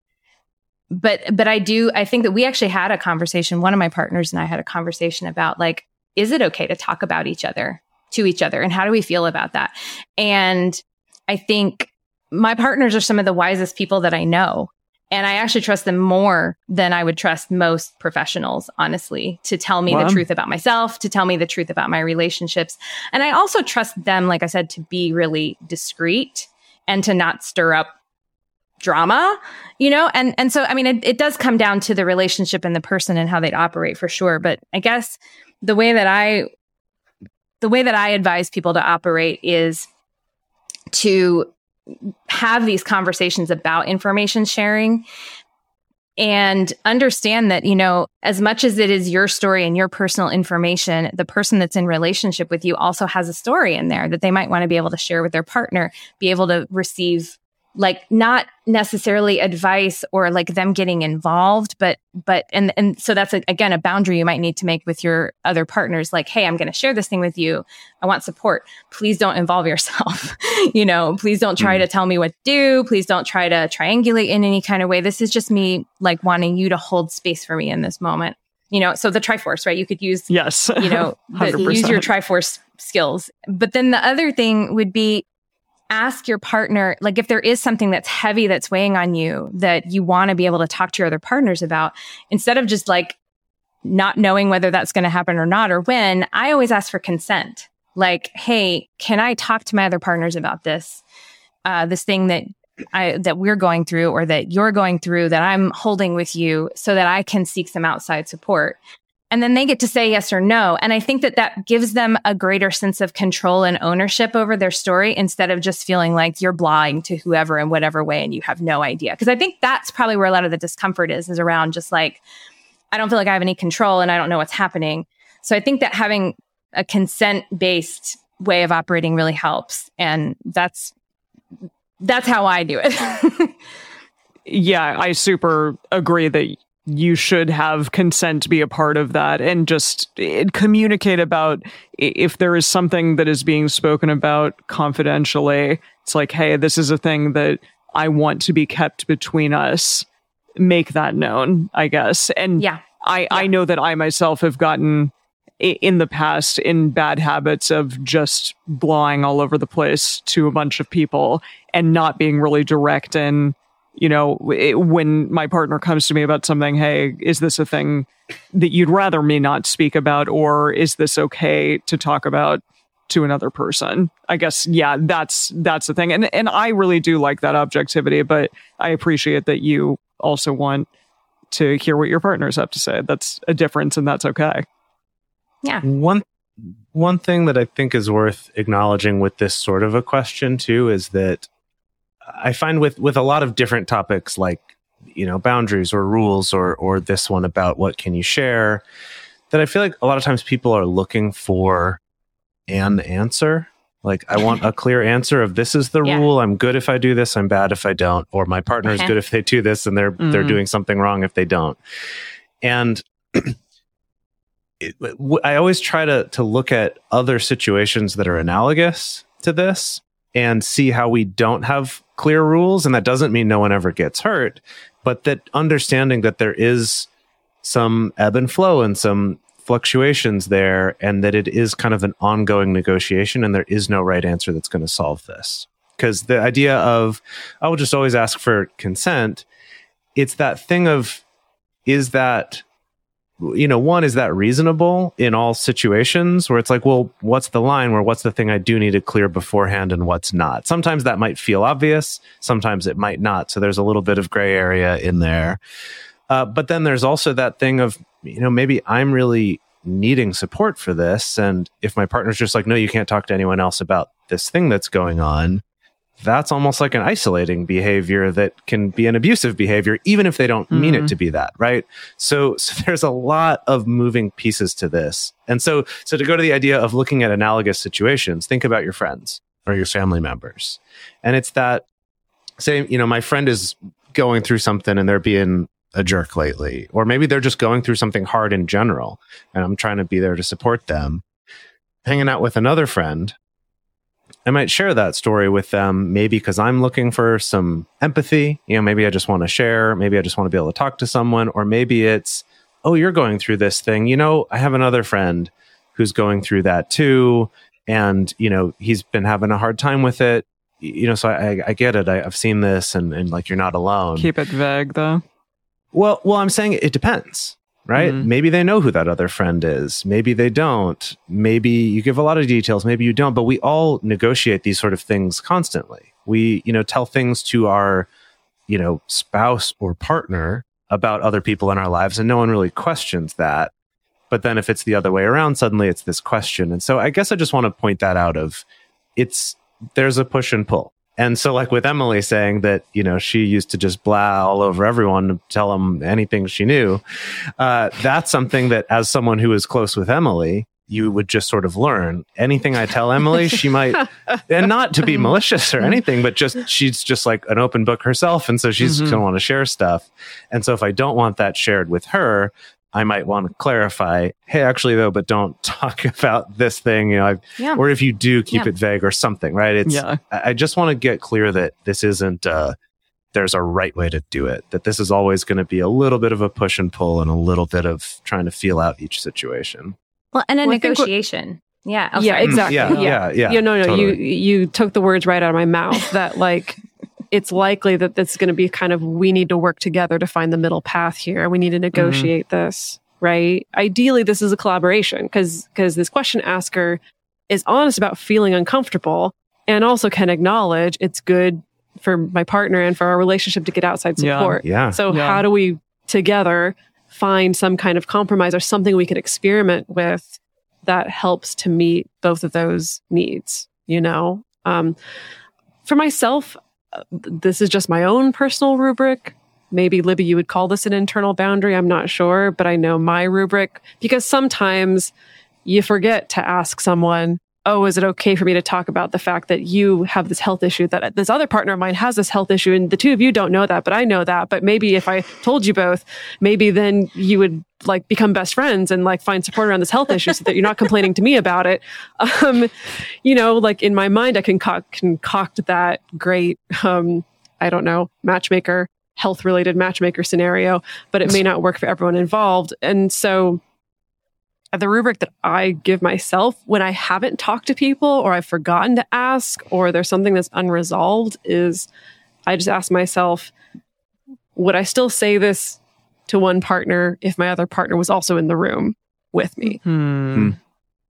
but but I do I think that we actually had a conversation. One of my partners and I had a conversation about like is it okay to talk about each other to each other and how do we feel about that? And I think my partners are some of the wisest people that I know and I actually trust them more than I would trust most professionals, honestly, to tell me the truth about myself, to tell me the truth about my relationships. And I also trust them, like I said, to be really discreet and to not stir up drama, you know? And, and so, I mean, it, it does come down to the relationship and the person and how they'd operate for sure. But I guess the way that I, the way that I advise people to operate is to have these conversations about information sharing and understand that you know as much as it is your story and your personal information the person that's in relationship with you also has a story in there that they might want to be able to share with their partner be able to receive like not necessarily advice or like them getting involved but but and and so that's a, again a boundary you might need to make with your other partners like hey i'm going to share this thing with you. I want support. Please don't involve yourself. You know please don't try mm. to tell me what to do. Please don't try to triangulate in any kind of way. This is just me like wanting you to hold space for me in this moment. You know so the triforce right? You could use yes. you know the, use your triforce skills. But then the other thing would be ask your partner, like if there is something that's heavy that's weighing on you that you want to be able to talk to your other partners about, instead of just like not knowing whether that's going to happen or not or when, I always ask for consent. Like, hey, can I talk to my other partners about this? Uh, this thing that I, that we're going through or that you're going through that I'm holding with you so that I can seek some outside support and then they get to say yes or no. And I think that that gives them a greater sense of control and ownership over their story instead of just feeling like you're blind to whoever in whatever way and you have no idea. Because I think that's probably where a lot of the discomfort is, is around just like, I don't feel like I have any control and I don't know what's happening. So I think that having a consent based way of operating really helps. And that's that's how I do it. yeah, I super agree that you should have consent to be a part of that and just eh, communicate about if there is something that is being spoken about confidentially. It's like, hey, this is a thing that I want to be kept between us. Make that known, I guess. And yeah. I, yeah. I know that I myself have gotten in the past in bad habits of just blowing all over the place to a bunch of people and not being really direct in you know it, when my partner comes to me about something hey is this a thing that you'd rather me not speak about or is this okay to talk about to another person? I guess yeah that's that's the thing. And and i really do like that objectivity but i appreciate that you also want to hear what your partners have to say. That's a difference and that's okay. Yeah. One one thing that I think is worth acknowledging with this sort of a question too is that I find with with a lot of different topics like you know boundaries or rules or or this one about what can you share that I feel like a lot of times people are looking for an answer like I want a clear answer of this is the yeah. rule. I'm good if I do this. I'm bad if I don't. Or my partner is good if they do this, and they're mm-hmm. they're doing something wrong if they don't. And I always try to to look at other situations that are analogous to this and see how we don't have clear rules and that doesn't mean no one ever gets hurt but that understanding that there is some ebb and flow and some fluctuations there and that it is kind of an ongoing negotiation and there is no right answer that's going to solve this. Because the idea of i will just always ask for consent it's that thing of is that you know, one, is that reasonable in all situations where it's like, well, what's the line where what's the thing I do need to clear beforehand and what's not? Sometimes that might feel obvious, sometimes it might not. So there's a little bit of gray area in there. Uh, but then there's also that thing of, you know, maybe I'm really needing support for this. And if my partner's just like, no, you can't talk to anyone else about this thing that's going on, that's almost like an isolating behavior that can be an abusive behavior, even if they don't mm-hmm. mean it mm-hmm. to be that, right? So, so there's a lot of moving pieces to this. And so, so to go to the idea of looking at analogous situations, think about your friends or your family members. And it's that say, you know, my friend is going through something and they're being a jerk lately, or maybe they're just going through something hard in general. And I'm trying to be there to support them. Hanging out with another friend I might share that story with them, maybe because I'm looking for some empathy. You know, maybe I just want to share. Maybe I just want to be able to talk to someone. Or maybe it's, oh, you're going through this thing. You know, I have another friend who's going through that too. And, you know, he's been having a hard time with it. You know, so I, I get it. I, have seen this and, and like you're not alone. Keep it vague though. Well, well, I'm saying it depends right? Mm-hmm. Maybe they know who that other friend is. Maybe they don't. Maybe you give a lot of details. Maybe you don't. But we all negotiate these sort of things constantly. We, you know, tell things to our, you know, spouse or partner about other people in our lives, and no one really questions that. But then if it's the other way around, suddenly it's this question. And so I guess I just want to point that out of it's there's a push and pull. And so, like with Emily saying that, you know, she used to just blah all over everyone to tell them anything she knew. Uh, that's something that, as someone who is close with Emily, you would just sort of learn. Anything I tell Emily, she might, and not to be malicious or anything, but just she's just like an open book herself. And so she's mm-hmm. going to want to share stuff. And so if I don't want that shared with her, I might want to clarify, hey, actually though, but don't talk about this thing, you know, yeah. or if you do keep yeah. it vague or something, right? It's, yeah. I just want to get clear that this isn't, uh, there's a right way to do it, that this is always going to be a little bit of a push and pull and a little bit of trying to feel out each situation. Well, and a well, negotiation. Yeah. Oh, yeah, exactly. Yeah, yeah, yeah. yeah no, no, totally. you, you took the words right out of my mouth that like, it's likely that this is going to be kind of we need to work together to find the middle path here. We need to mm-hmm. negotiate mm-hmm. this, right? Ideally, this is a collaboration because because this question asker is honest about feeling uncomfortable and also can acknowledge it's good for my partner and for our relationship to get outside support. Yeah. yeah. So yeah. how do we together find some kind of compromise or something we could experiment with that helps to meet both of those needs, you know? Um, for myself, this is just my own personal rubric. Maybe Libby, you would call this an internal boundary. I'm not sure, but I know my rubric because sometimes you forget to ask someone oh, is it okay for me to talk about the fact that you have this health issue, that this other partner of mine has this health issue, and the two of you don't know that, but I know that. But maybe if I told you both, maybe then you would like become best friends and like find support around this health issue so that you're not complaining to me about it. Um, you know, like in my mind, I concoct, concoct that great, um, I don't know, matchmaker, health related matchmaker scenario, but it may not work for everyone involved. And so, the rubric that I give myself when I haven't talked to people or I've forgotten to ask or there's something that's unresolved is I just ask myself, would I still say this to one partner if my other partner was also in the room with me? Hmm.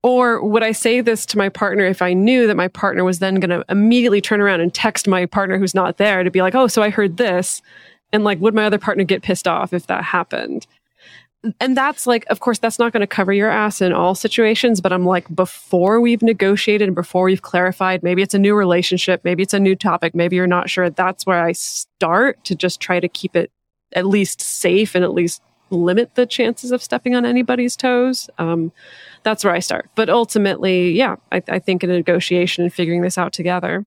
Or would I say this to my partner if I knew that my partner was then going to immediately turn around and text my partner who's not there to be like, oh, so I heard this. And like, would my other partner get pissed off if that happened? And that's like, of course, that's not going to cover your ass in all situations, but I'm like, before we've negotiated and before we've clarified, maybe it's a new relationship, maybe it's a new topic, maybe you're not sure. That's where I start to just try to keep it at least safe and at least limit the chances of stepping on anybody's toes. Um, that's where I start. But ultimately, yeah, I, I think a negotiation and figuring this out together.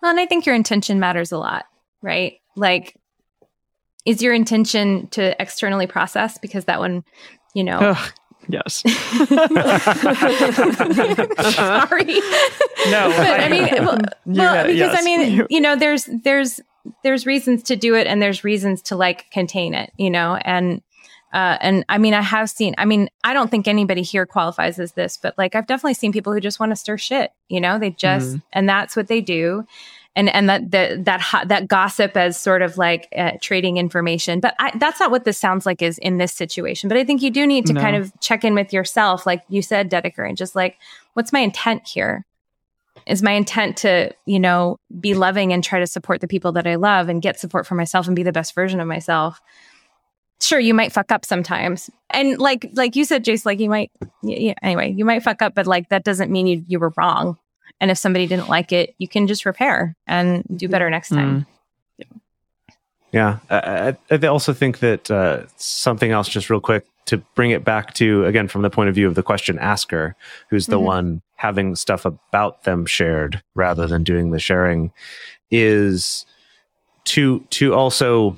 Well, and I think your intention matters a lot, right? Like is your intention to externally process? Because that one you know. Ugh, yes. Sorry. No but i mean well, well because yes. i mean you know there's there's there's reasons to do it and there's reasons to like contain it you know? And uh, and I mean, I have seen, I mean, I don't think anybody here qualifies as this, but like, I've definitely seen people who just want to stir shit, you know, they just, mm-hmm. and that's what they do and and that that that that gossip as sort of like uh, trading information. But I, that's not what this sounds like is in this situation. But I think you do need to no. kind of check in with yourself, like you said, Dedeker, and just like, what's my intent here? Is my intent to you know be loving and try to support the people that I love and get support for myself and be the best version of myself? Sure, you might fuck up sometimes, and like like you said, Jase, like you might yeah, anyway, you might fuck up, but like that doesn't mean you you were wrong and if somebody didn't like it, you can just repair and do better next time. Mm. Yeah, I, I, also think that uh, something else, just real quick, to bring it back to again from the point of view of the question asker, who's the mm-hmm. one having stuff about them shared rather than doing the sharing, is to to also,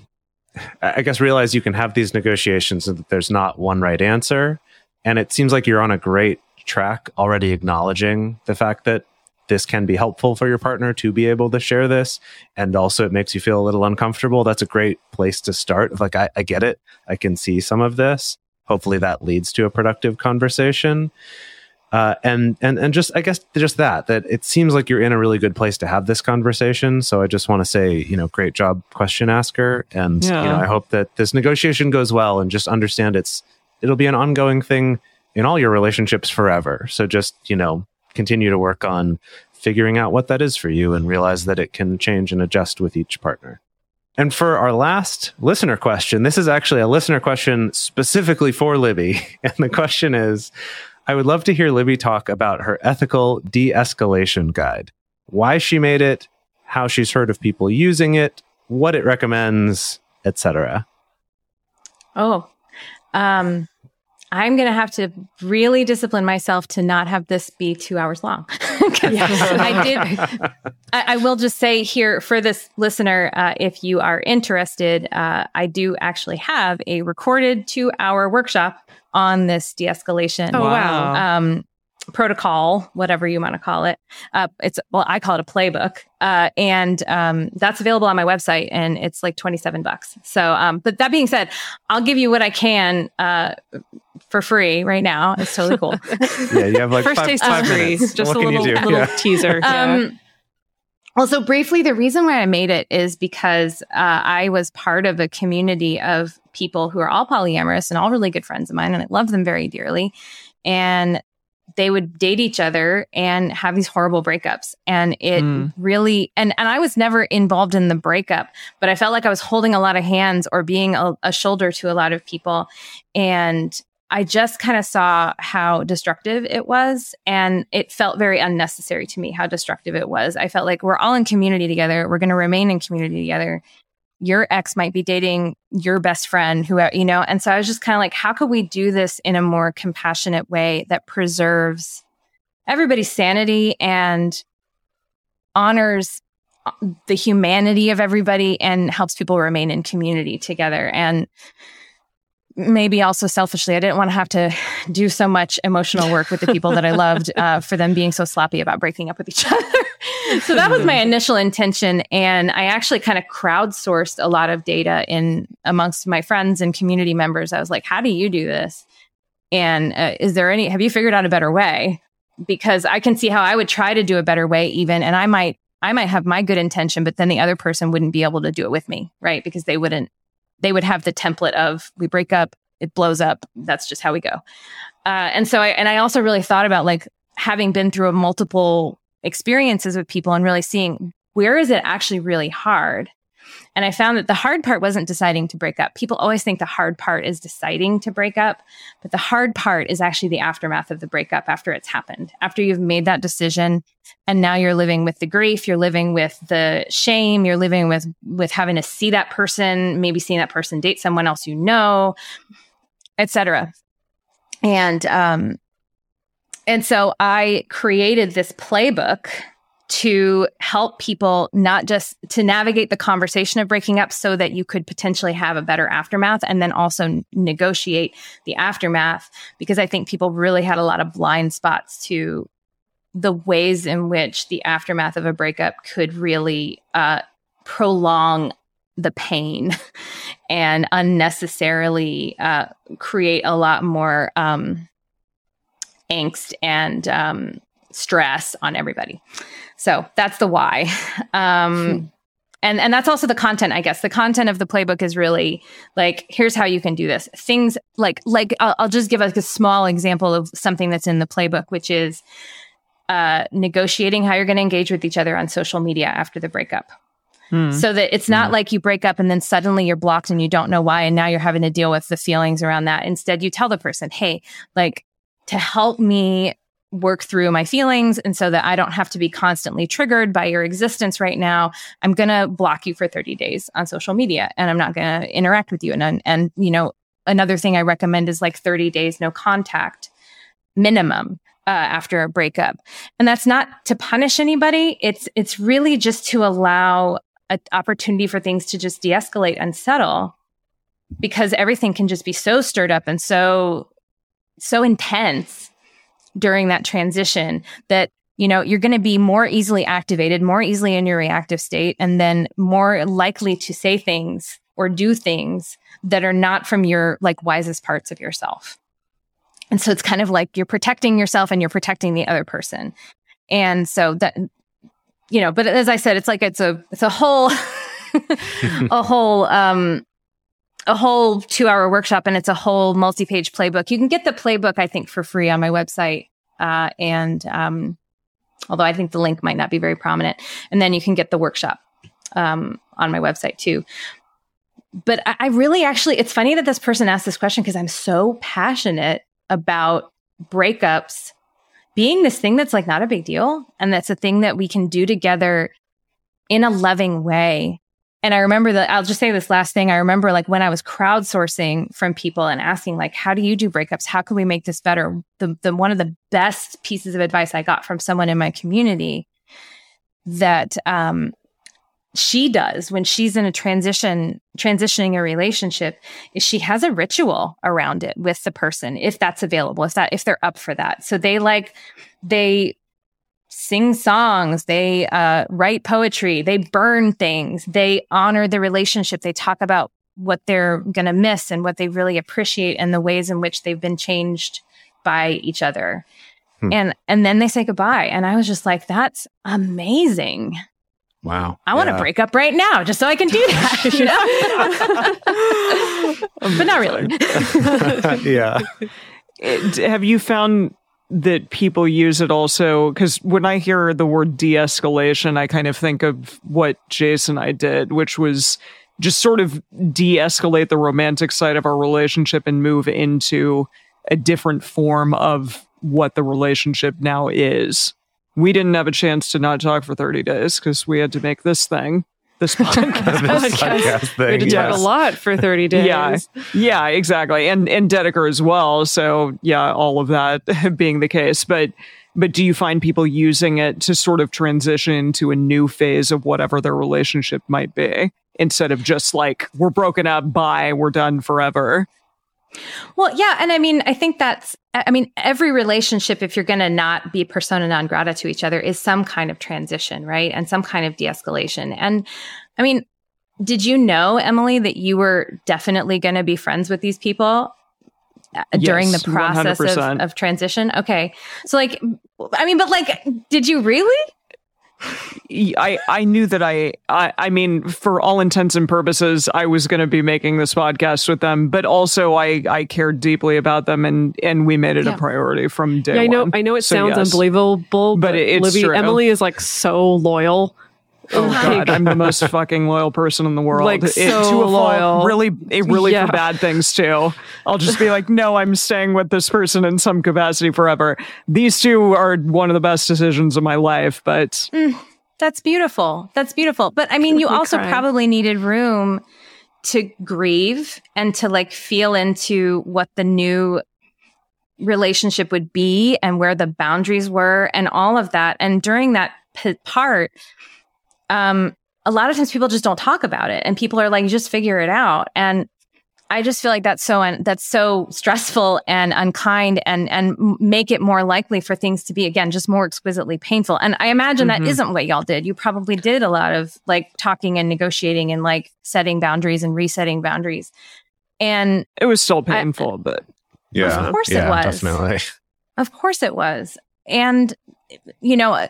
I guess, realize you can have these negotiations and that there's not one right answer, and it seems like you're on a great track already acknowledging the fact that this can be helpful for your partner to be able to share this. And also it makes you feel a little uncomfortable. That's a great place to start. Like I, I, get it. I can see some of this. Hopefully that leads to a productive conversation. Uh, and and and just i guess just that that it seems like you're in a really good place to have this conversation. So i just want to say you know great job question asker. And yeah. you know i hope that this negotiation goes well and just understand it's it'll be an ongoing thing in all your relationships forever. So just you know continue to work on figuring out what that is for you and realize that it can change and adjust with each partner. And for our last listener question, this is actually a listener question specifically for Libby. And the question is I would love to hear Libby talk about her ethical de escalation guide, why she made it, how she's heard of people using it, what it recommends, etc. Oh, um, I'm going to have to really discipline myself to not have this be two hours long. I did. I, I, will just say here for this listener, uh, if you are interested, uh, I do actually have a recorded two hour workshop on this de escalation. Oh, wow. Um, protocol, whatever you want to call it. Uh, it's well, I call it a playbook, uh, and um, that's available on my website, and it's like twenty seven bucks. So, um, but that being said, I'll give you what I can uh, for free right now. It's totally cool. yeah, you have like first five, taste five free. Just what a little, little yeah. teaser. Um, well, so briefly, the reason why I made it is because uh, I was part of a community of people who are all polyamorous and all really good friends of mine, and I love them very dearly. And they would date each other and have these horrible breakups and it mm. really and and I was never involved in the breakup but I felt like I was holding a lot of hands or being a, a shoulder to a lot of people and I just kind of saw how destructive it was and it felt very unnecessary to me how destructive it was. I felt like we're all in community together. We're going to remain in community together your ex might be dating your best friend who you know and so i was just kind of like how could we do this in a more compassionate way that preserves everybody's sanity and honors uh, the humanity of everybody and helps people remain in community together. And maybe also selfishly, I didn't want to have to do so much emotional work with the people that I loved uh, for them being so sloppy about breaking up with each other. so that was my initial intention. And I actually kind of crowdsourced a lot of data in amongst my friends and community members. I was like, how do you do this? And uh, is there any, have you figured out a better way? Because I can see how I would try to do a better way, even, and I might I might have my good intention, but then the other person wouldn't be able to do it with me, right? Because they wouldn't, they would have the template of we break up, it blows up. That's just how we go. Uh, and so I, and I also really thought about like having been through multiple experiences with people and really seeing where is it actually really hard and I found that the hard part wasn't deciding to break up. People always think the hard part is deciding to break up, but the hard part is actually the aftermath of the breakup after it's happened. After you've made that decision and now you're living with the grief, you're living with the shame, you're living with with having to see that person, maybe seeing that person date someone else you know, etc. And um and so I created this playbook to help people not just to navigate the conversation of breaking up so that you could potentially have a better aftermath and then also negotiate the aftermath because I think people really had a lot of blind spots to the ways in which the aftermath of a breakup could really uh, prolong the pain and unnecessarily uh, create a lot more um, angst and um, stress on everybody. So that's the why. Um, hmm. And, and that's also the content, I guess. The content of the playbook is really like, here's how you can do this. Things like, like I'll, I'll just give like a small example of something that's in the playbook, which is uh, negotiating how you're going to engage with each other on social media after the breakup. Hmm. So that it's not hmm. like you break up and then suddenly you're blocked and you don't know why. And now you're having to deal with the feelings around that. Instead, you tell the person, Hey, like to help me work through my feelings and so that I don't have to be constantly triggered by your existence right now, I'm going to block you for 30 days on social media and I'm not going to interact with you. And, and, you know, another thing I recommend is like 30 days no contact minimum. Uh, after a breakup, and that's not to punish anybody. It's it's really just to allow an opportunity for things to just de-escalate and settle, because everything can just be so stirred up and so so intense during that transition that you know you're going to be more easily activated more easily in your reactive state and then more likely to say things or do things that are not from your like wisest parts of yourself. And so it's kind of like you're protecting yourself and you're protecting the other person. And so that you know but as i said it's like it's a it's a whole a whole um a whole two hour workshop and it's a whole multi page playbook. You can get the playbook, I think, for free on my website. Uh, and um, although I think the link might not be very prominent, and then you can get the workshop um, on my website too. But I, I really actually, it's funny that this person asked this question because I'm so passionate about breakups being this thing that's like not a big deal. And that's a thing that we can do together in a loving way and I remember that I'll just say this last thing. I remember like when I was crowdsourcing from people and asking like, how do you do breakups? How can we make this better? The, the one of the best pieces of advice I got from someone in my community that um, she does when she's in a transition, transitioning a relationship is she has a ritual around it with the person, if that's available, if that, if they're up for that. So they like, they sing songs, they uh, write poetry, they burn things, they honor the relationship, they talk about what they're going to miss and what they really appreciate and the ways in which they've been changed by each other. Hmm. And and then they say goodbye and I was just like that's amazing. Wow. I want to break up right now just so I can do that, you know? but not really. yeah. Have you found that people use it also because when I hear the word de escalation, I kind of think of what Jason and I did, which was just sort of de escalate the romantic side of our relationship and move into a different form of what the relationship now is. We didn't have a chance to not talk for 30 days because we had to make this thing this podcast. this podcast thing, we had to yes. talk a lot for 30 days. Yeah, yeah, exactly. And and Dedeker as well. So yeah, all of that being the case. But but do you find people using it to sort of transition to a new phase of whatever their relationship might be instead of just like we're broken up bye we're done forever well, yeah. And I mean, I think that's, I mean, every relationship, if you're going to not be persona non grata to each other, is some kind of transition, right? And some kind of de escalation. And I mean, did you know, Emily, that you were definitely going to be friends with these people uh, during the process of, of transition? Okay. So, like, I mean, but like, did you really? I I knew that I, I I mean for all intents and purposes I was going to be making this podcast with them, but also I I cared deeply about them and and we made it yeah. a priority from day yeah, I know one. I know it so sounds yes. unbelievable, but, but it's Libby, true. Emily is like so loyal. Oh God, I'm the most fucking loyal person in the world. Like it, so loyal. really, it really yeah. for bad things too. I'll just be like, no, I'm staying with this person in some capacity forever. These two are one of the best decisions of my life, but. Mm, that's beautiful. That's beautiful. But I mean, you also cry. probably needed room to grieve and to like feel into what the new relationship would be and where the boundaries were and all of that. And during that p- part, um, a lot of times people just don't talk about it and people are like, just figure it out. And I just feel like that's so un- that's so stressful and unkind and and make it more likely for things to be again just more exquisitely painful. And I imagine mm-hmm. that isn't what y'all did. You probably did a lot of like talking and negotiating and like setting boundaries and resetting boundaries. And it was still painful, I, but yeah, of course yeah, it was. Definitely. Of course it was. And you know,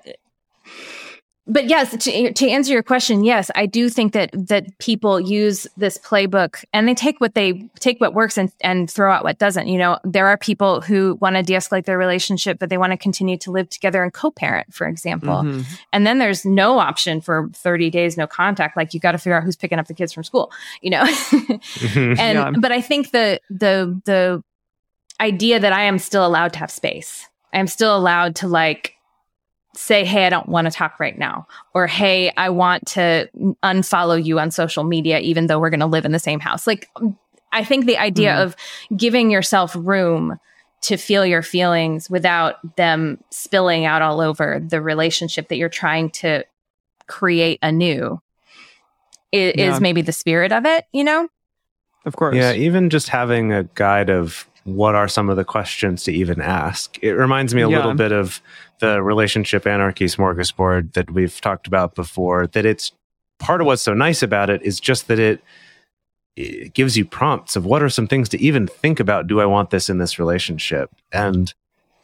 but yes, to, to answer your question, yes, I do think that that people use this playbook and they take what they take what works and, and throw out what doesn't. You know, there are people who want to de-escalate their relationship, but they want to continue to live together and co-parent, for example. Mm-hmm. And then there's no option for 30 days, no contact. Like you got to figure out who's picking up the kids from school, you know? and, yeah. but I think the, the, the idea that I am still allowed to have space, I am still allowed to like, say, Hey, I don't want to talk right now. Or, Hey, I want to unfollow you on social media, even though we're going to live in the same house. Like, I think the idea mm. of giving yourself room to feel your feelings without them spilling out all over the relationship that you're trying to create anew is, yeah. is maybe the spirit of it, you know? Of course. Yeah, even just having a guide of what are some of the questions to even ask. It reminds me a yeah. little bit of the relationship anarchy smorgasbord that we've talked about before. That it's part of what's so nice about it is just that it, it gives you prompts of what are some things to even think about. Do I want this in this relationship? And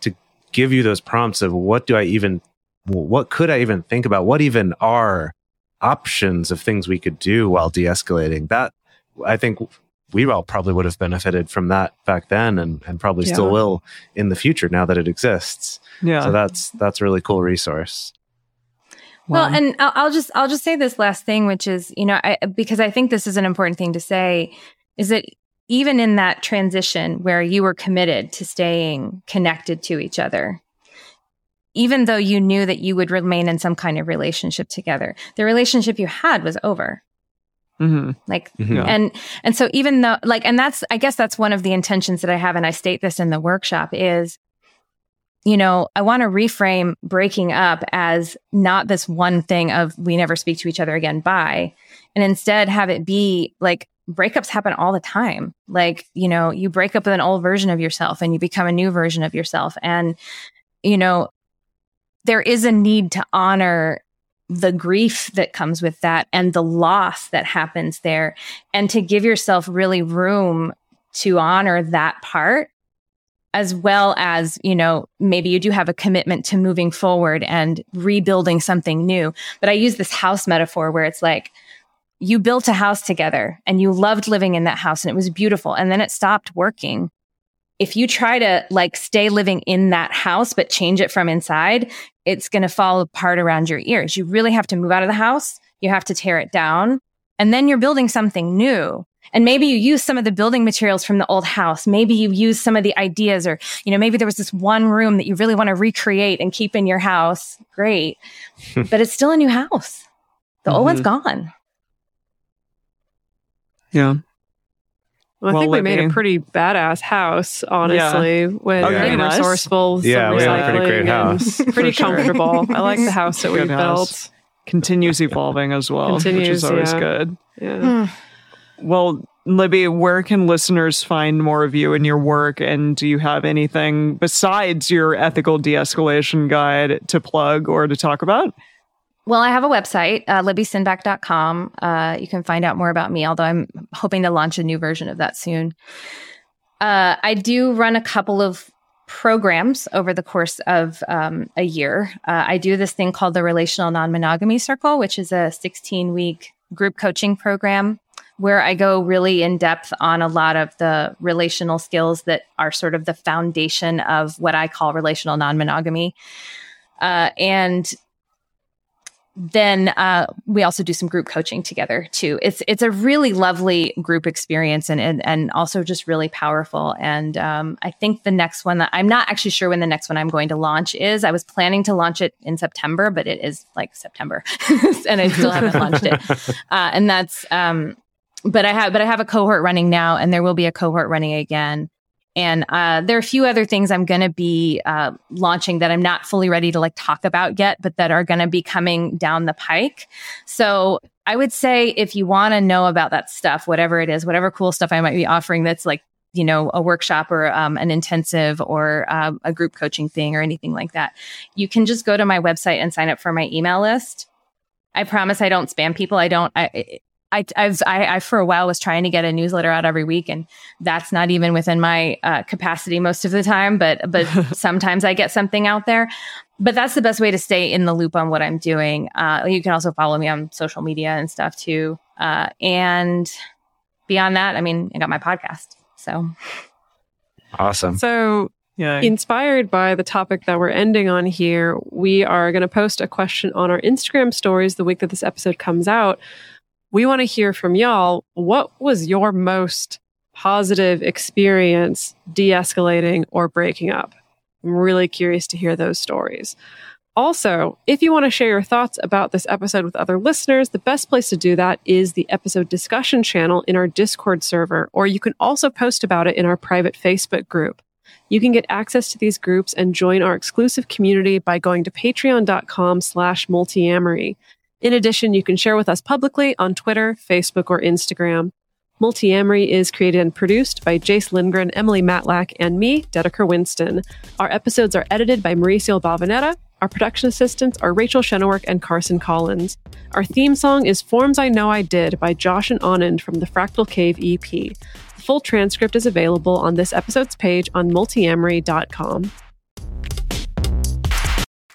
to give you those prompts of what do I even, what could I even think about? What even are options of things we could do while de escalating? That I think we all probably would have benefited from that back then and, and probably yeah. still will in the future now that it exists. Yeah. So that's that's a really cool resource. Well, and I'll, I'll, just I'll just say this last thing, which is you know I, because I think this is an important thing to say, is that even in that transition where you were committed to staying connected to each other, even though you knew that you would remain in some kind of relationship together, the relationship you had was over. Mm-hmm. Like, mm-hmm. and, and so even though, like, and that's, I guess that's one of the intentions that I have. And I state this in the workshop is, you know, I want to reframe breaking up as not this one thing of we never speak to each other again, bye. And instead have it be like breakups happen all the time. Like, you know, you break up with an old version of yourself and you become a new version of yourself. And, you know, there is a need to honor the grief that comes with that and the loss that happens there. And to give yourself really room to honor that part as well as you know maybe you do have a commitment to moving forward and rebuilding something new. But i use this house metaphor where it's like you built a house together and you loved living in that house and it was beautiful. And then it stopped working if you try to like stay living in that house but change it from inside it's going to fall apart around your ears. You really have to move out of the house. You have to tear it down and then you're building something new. And maybe you use some of the building materials from the old house. Maybe you use some of the ideas or, you know, maybe there was this one room that you really want to recreate and keep in your house. Great. but it's still a new house. The mm-hmm. old one's mm-hmm. gone. Yeah. Well, I Well, think we made a pretty badass house, honestly, with Oh, yeah. Nice. resourceful. with Yeah, we have a pretty recycling great and house. Pretty For sure. comfortable. I like the house that we Good built. Continues evolving as well, which is always yeah. good. Yeah. Hmm. Well, Libby, where can listeners find more of you and your work? And do you have anything besides your ethical de escalation guide to plug or to talk about? Well, I have a website, uh, libbysinback.com. Uh, you can find out more about me, although I'm hoping to launch a new version of that soon. Uh, I do run a couple of programs over the course of um, a year. Uh, I do this thing called the Relational Non Monogamy Circle, which is a 16 week group coaching program where I go really in depth on a lot of the relational skills that are sort of the foundation of what I call relational non monogamy. Uh, and then uh, we also do some group coaching together too. It's it's a really lovely group experience and and, and also just really powerful. And um, I think the next one that I'm not actually sure when the next one I'm going to launch is. I was planning to launch it in September, but it is like September, and I still haven't launched it. Uh, and that's um, but I have but I have a cohort running now, and there will be a cohort running again. And uh, there are a few other things I'm going to be uh, launching that I'm not fully ready to like talk about yet, but that are going to be coming down the pike. So I would say if you want to know about that stuff, whatever it is, whatever cool stuff I might be offering, that's like you know a workshop or um, an intensive or um, a group coaching thing or anything like that, you can just go to my website and sign up for my email list. I promise I don't spam people. I don't. I, I, I've, I, I, for a while was trying to get a newsletter out every week and that's not even within my uh, capacity most of the time, but, but sometimes I get something out there, but that's the best way to stay in the loop on what I'm doing. Uh, you can also follow me on social media and stuff too. Uh, and beyond that, I mean, I got my podcast. So Awesome. So Yeah. Inspired by the topic that we're ending on here, we are going to post a question on our Instagram stories the week that this episode comes out. We want to hear from y'all. What was your most positive experience de escalating or breaking up? I'm really curious to hear those stories. Also, if you want to share your thoughts about this episode with other listeners, the best place to do that is the episode discussion channel in our Discord server, or you can also post about it in our private Facebook group. You can get access to these groups and join our exclusive community by going to patreon.com slash multiamory. In addition, you can share with us publicly on Twitter, Facebook, or Instagram. Multiamory is created and produced by Jase Lindgren, Emily Matlack, and me, Dedeker Winston. Our episodes are edited by Mauricio Balvanera. Our production assistants are Rachel Shenowork and Carson Collins. Our theme song is Forms I Know I Did by Josh and Anand from the Fractal Cave EP. The full transcript is available on this episode's page on multiamory.com.